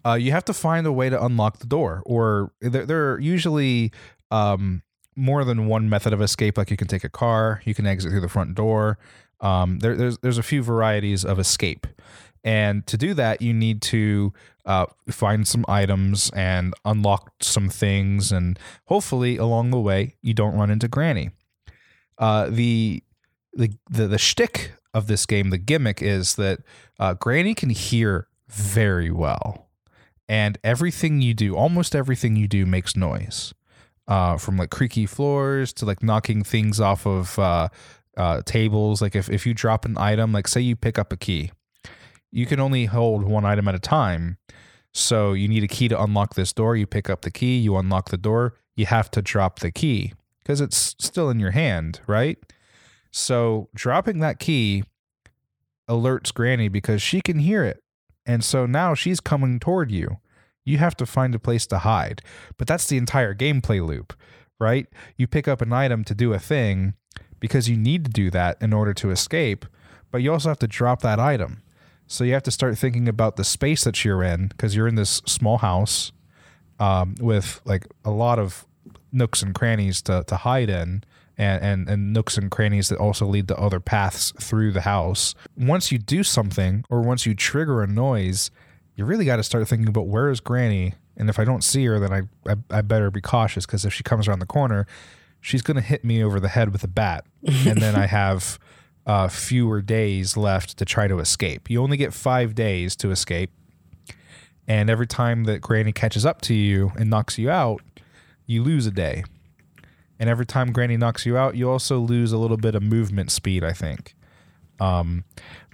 uh, you have to find a way to unlock the door, or there, there are usually um, more than one method of escape. Like you can take a car, you can exit through the front door. Um, there, there's there's a few varieties of escape, and to do that, you need to uh, find some items and unlock some things, and hopefully along the way you don't run into Granny. Uh, the the the the shtick of this game, the gimmick is that uh, Granny can hear very well, and everything you do, almost everything you do, makes noise. Uh, from like creaky floors to like knocking things off of uh, uh, tables. Like if if you drop an item, like say you pick up a key, you can only hold one item at a time. So you need a key to unlock this door. You pick up the key, you unlock the door. You have to drop the key because it's still in your hand, right? So dropping that key alerts Granny because she can hear it. And so now she's coming toward you. You have to find a place to hide. But that's the entire gameplay loop, right? You pick up an item to do a thing because you need to do that in order to escape, but you also have to drop that item. So you have to start thinking about the space that you're in because you're in this small house um, with like a lot of nooks and crannies to, to hide in and, and, and nooks and crannies that also lead to other paths through the house. Once you do something or once you trigger a noise, you really got to start thinking about where is Granny? And if I don't see her, then I, I, I better be cautious because if she comes around the corner, she's going to hit me over the head with a bat. and then I have uh, fewer days left to try to escape. You only get five days to escape. And every time that Granny catches up to you and knocks you out, you lose a day. And every time Granny knocks you out, you also lose a little bit of movement speed, I think. Um,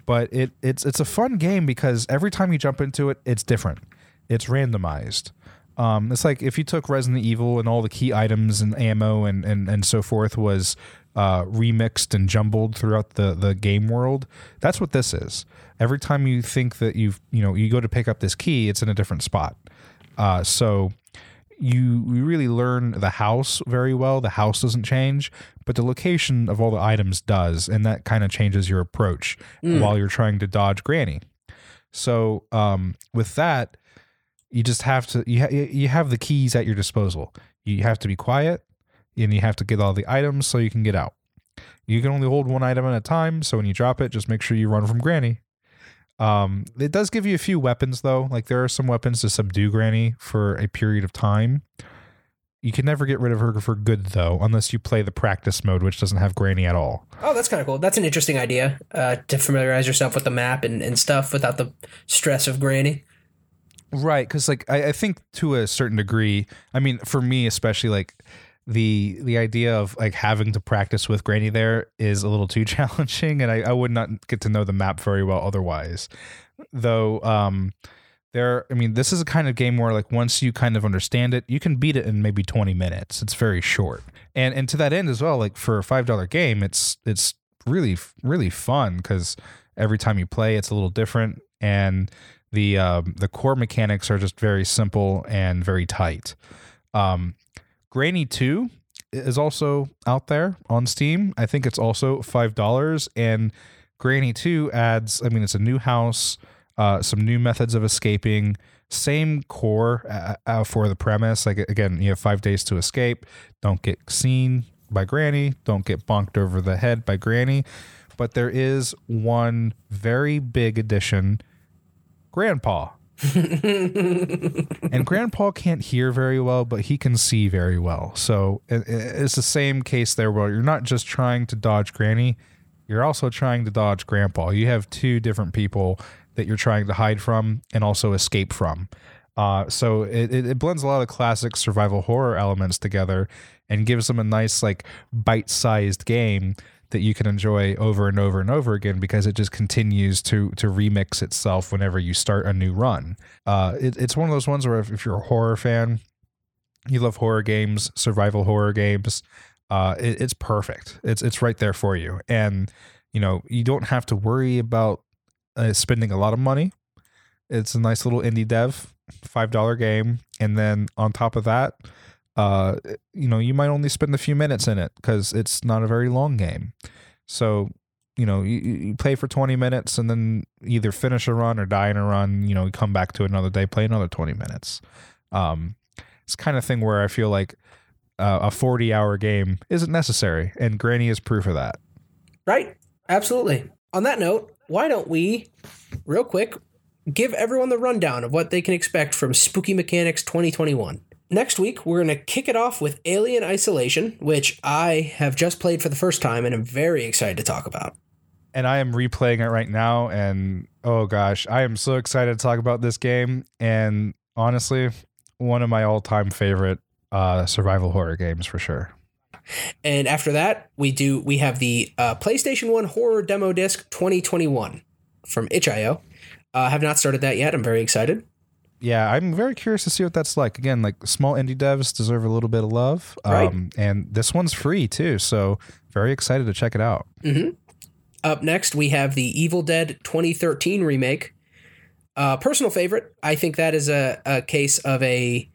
but it it's it's a fun game because every time you jump into it, it's different. It's randomized. Um, it's like if you took Resident Evil and all the key items and ammo and and, and so forth was uh, remixed and jumbled throughout the the game world. That's what this is. Every time you think that you've you know you go to pick up this key, it's in a different spot. Uh, so you you really learn the house very well. The house doesn't change, but the location of all the items does, and that kind of changes your approach while you're trying to dodge Granny. So um, with that, you just have to you ha- you have the keys at your disposal. You have to be quiet, and you have to get all the items so you can get out. You can only hold one item at a time, so when you drop it, just make sure you run from Granny. Um, it does give you a few weapons though. Like there are some weapons to subdue Granny for a period of time. You can never get rid of her for good though, unless you play the practice mode, which doesn't have Granny at all. Oh, that's kind of cool. That's an interesting idea uh, to familiarize yourself with the map and, and stuff without the stress of Granny. Right, because like I, I think to a certain degree, I mean, for me especially, like the the idea of like having to practice with Granny there is a little too challenging, and I, I would not get to know the map very well otherwise. Though, um, there, I mean, this is a kind of game where like once you kind of understand it, you can beat it in maybe twenty minutes. It's very short, and and to that end as well, like for a five dollar game, it's it's really really fun because every time you play, it's a little different, and the um, the core mechanics are just very simple and very tight. Um, Granny 2 is also out there on Steam. I think it's also $5 and Granny 2 adds I mean it's a new house, uh, some new methods of escaping, same core uh, uh, for the premise. Like again, you have 5 days to escape, don't get seen by Granny, don't get bonked over the head by Granny, but there is one very big addition, Grandpa. And grandpa can't hear very well but he can see very well. So it's the same case there where you're not just trying to dodge granny you're also trying to dodge grandpa. You have two different people that you're trying to hide from and also escape from. Uh, so it, it blends a lot of classic survival horror elements together and gives them a nice like bite-sized game that you can enjoy over and over and over again because it just continues to to remix itself whenever you start a new run. Uh, it, it's one of those ones where if, if, you're a horror fan, you love horror games, survival horror games. Uh, it, it's perfect. It's it's right there for you, and you know you don't have to worry about uh, spending a lot of money. It's a nice little indie dev, five dollar game, and then on top of that, uh, you know, you might only spend a few minutes in it because it's not a very long game. So, you know, you, you, play for 20 minutes and then either finish a run or die in a run, you know, come back to another day, play another 20 minutes. Um, it's kind of thing where I feel like uh, a 40 hour game isn't necessary. And Granny is proof of that. Right. Absolutely. On that note, why don't we, real quick, give everyone the rundown of what they can expect from Spooky Mechanics 2021? Next week, we're going to kick it off with Alien Isolation, which I have just played for the first time and I'm very excited to talk about. And I am replaying it right now. And oh gosh, I am so excited to talk about this game. And honestly, one of my all time favorite uh, survival horror games for sure. And after that, we do we have the uh, PlayStation One Horror Demo Disc 2021 from itch.io. I uh, have not started that yet. I'm very excited yeah, I'm very curious to see what that's like. Again, like small indie devs deserve a little bit of love, right. Um, and this one's free too, so very excited to check it out. Mm-hmm. Up next, we have the Evil Dead 2013 remake. Uh, personal favorite. I think that is a, a case of a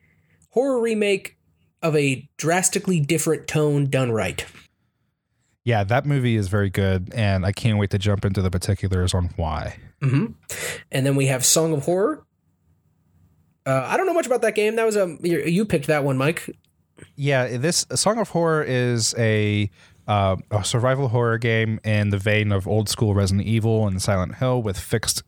horror remake of a drastically different tone done right. Yeah, that movie is very good, and I can't wait to jump into the particulars on why. Mm-hmm. And then we have Song of Horror, uh, I don't know much about that game. That was a you picked that one, Mike. Yeah, this Song of Horror is a uh, a survival horror game in the vein of old school Resident Evil and Silent Hill with fixed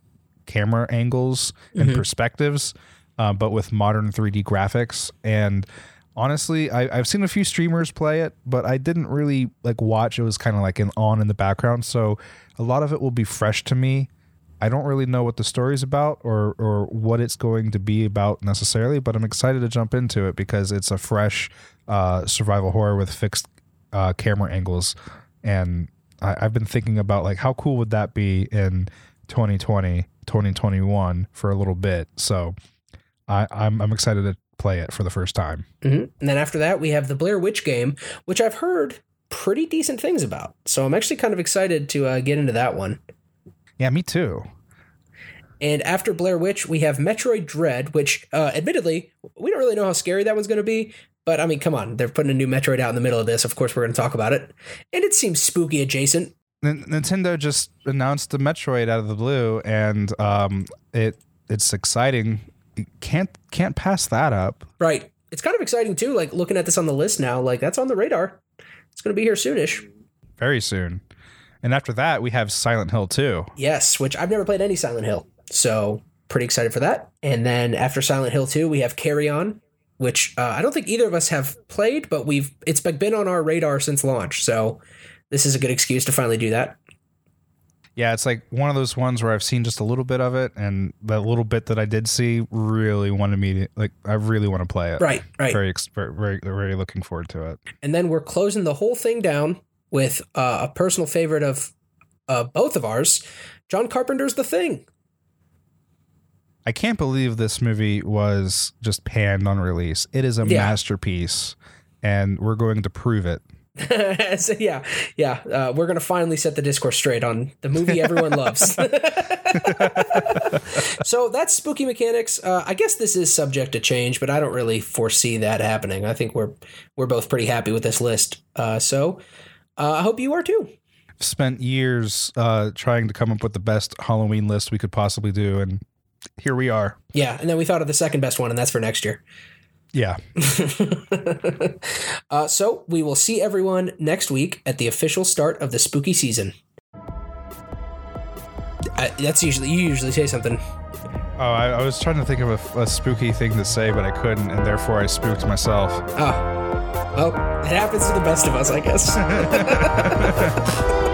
camera angles and mm-hmm. perspectives, uh, but with modern 3D graphics. And honestly, I, have seen a few streamers play it, but I didn't really like watch. It was kind of like an on in the background, so a lot of it will be fresh to me. I don't really know what the story's about or or what it's going to be about necessarily, but I'm excited to jump into it because it's a fresh uh, survival horror with fixed uh, camera angles, and I, have been thinking about like how cool would that be in 2020, 2021 for a little bit. So I, I'm I'm excited to play it for the first time. Mm-hmm. And then after that, we have the Blair Witch game, which I've heard pretty decent things about. So I'm actually kind of excited to uh, get into that one. Yeah, me too. And after Blair Witch, we have Metroid Dread, which, uh, admittedly, we don't really know how scary that one's going to be. But I mean, come on, they're putting a new Metroid out in the middle of this. Of course, we're going to talk about it, and it seems spooky adjacent. N- Nintendo just announced the Metroid out of the blue, and um, it it's exciting. You can't can't pass that up. Right. It's kind of exciting too. Like looking at this on the list now, like that's on the radar. It's going to be here soonish. Very soon And after that, we have Silent Hill 2. Yes, which I've never played any Silent Hill. So pretty excited for that. And then after Silent Hill 2, we have Carrion, which uh, I don't think either of us have played, but we've it's been on our radar since launch. So this is a good excuse to finally do that. Yeah, it's like one of those ones where I've seen just a little bit of it, and that little bit that I did see really wanted me to like. I really want to play it. Right, right. Very, very, very, very looking forward to it. And then we're closing the whole thing down with uh, a personal favorite of uh, both of ours, John Carpenter's The Thing. I can't believe this movie was just panned on release. It is a Yeah. masterpiece, and we're going to prove it. so, yeah, yeah. Uh, we're gonna finally set the discourse straight on the movie everyone loves. so that's spooky mechanics. Uh, I guess this is subject to change, but I don't really foresee that happening. I think we're we're both pretty happy with this list. Uh, so uh, I hope you are too. Spent years uh, trying to come up with the best Halloween list we could possibly do, and here we are. Yeah, and then we thought of the second best one, and that's for next year. Yeah. uh, so we will see everyone next week at the official start of the spooky season. I, that's usually you usually say something. Oh, I, I was trying to think of a, a spooky thing to say, but I couldn't, and therefore I spooked myself. Oh, well, it happens to the best of us, I guess.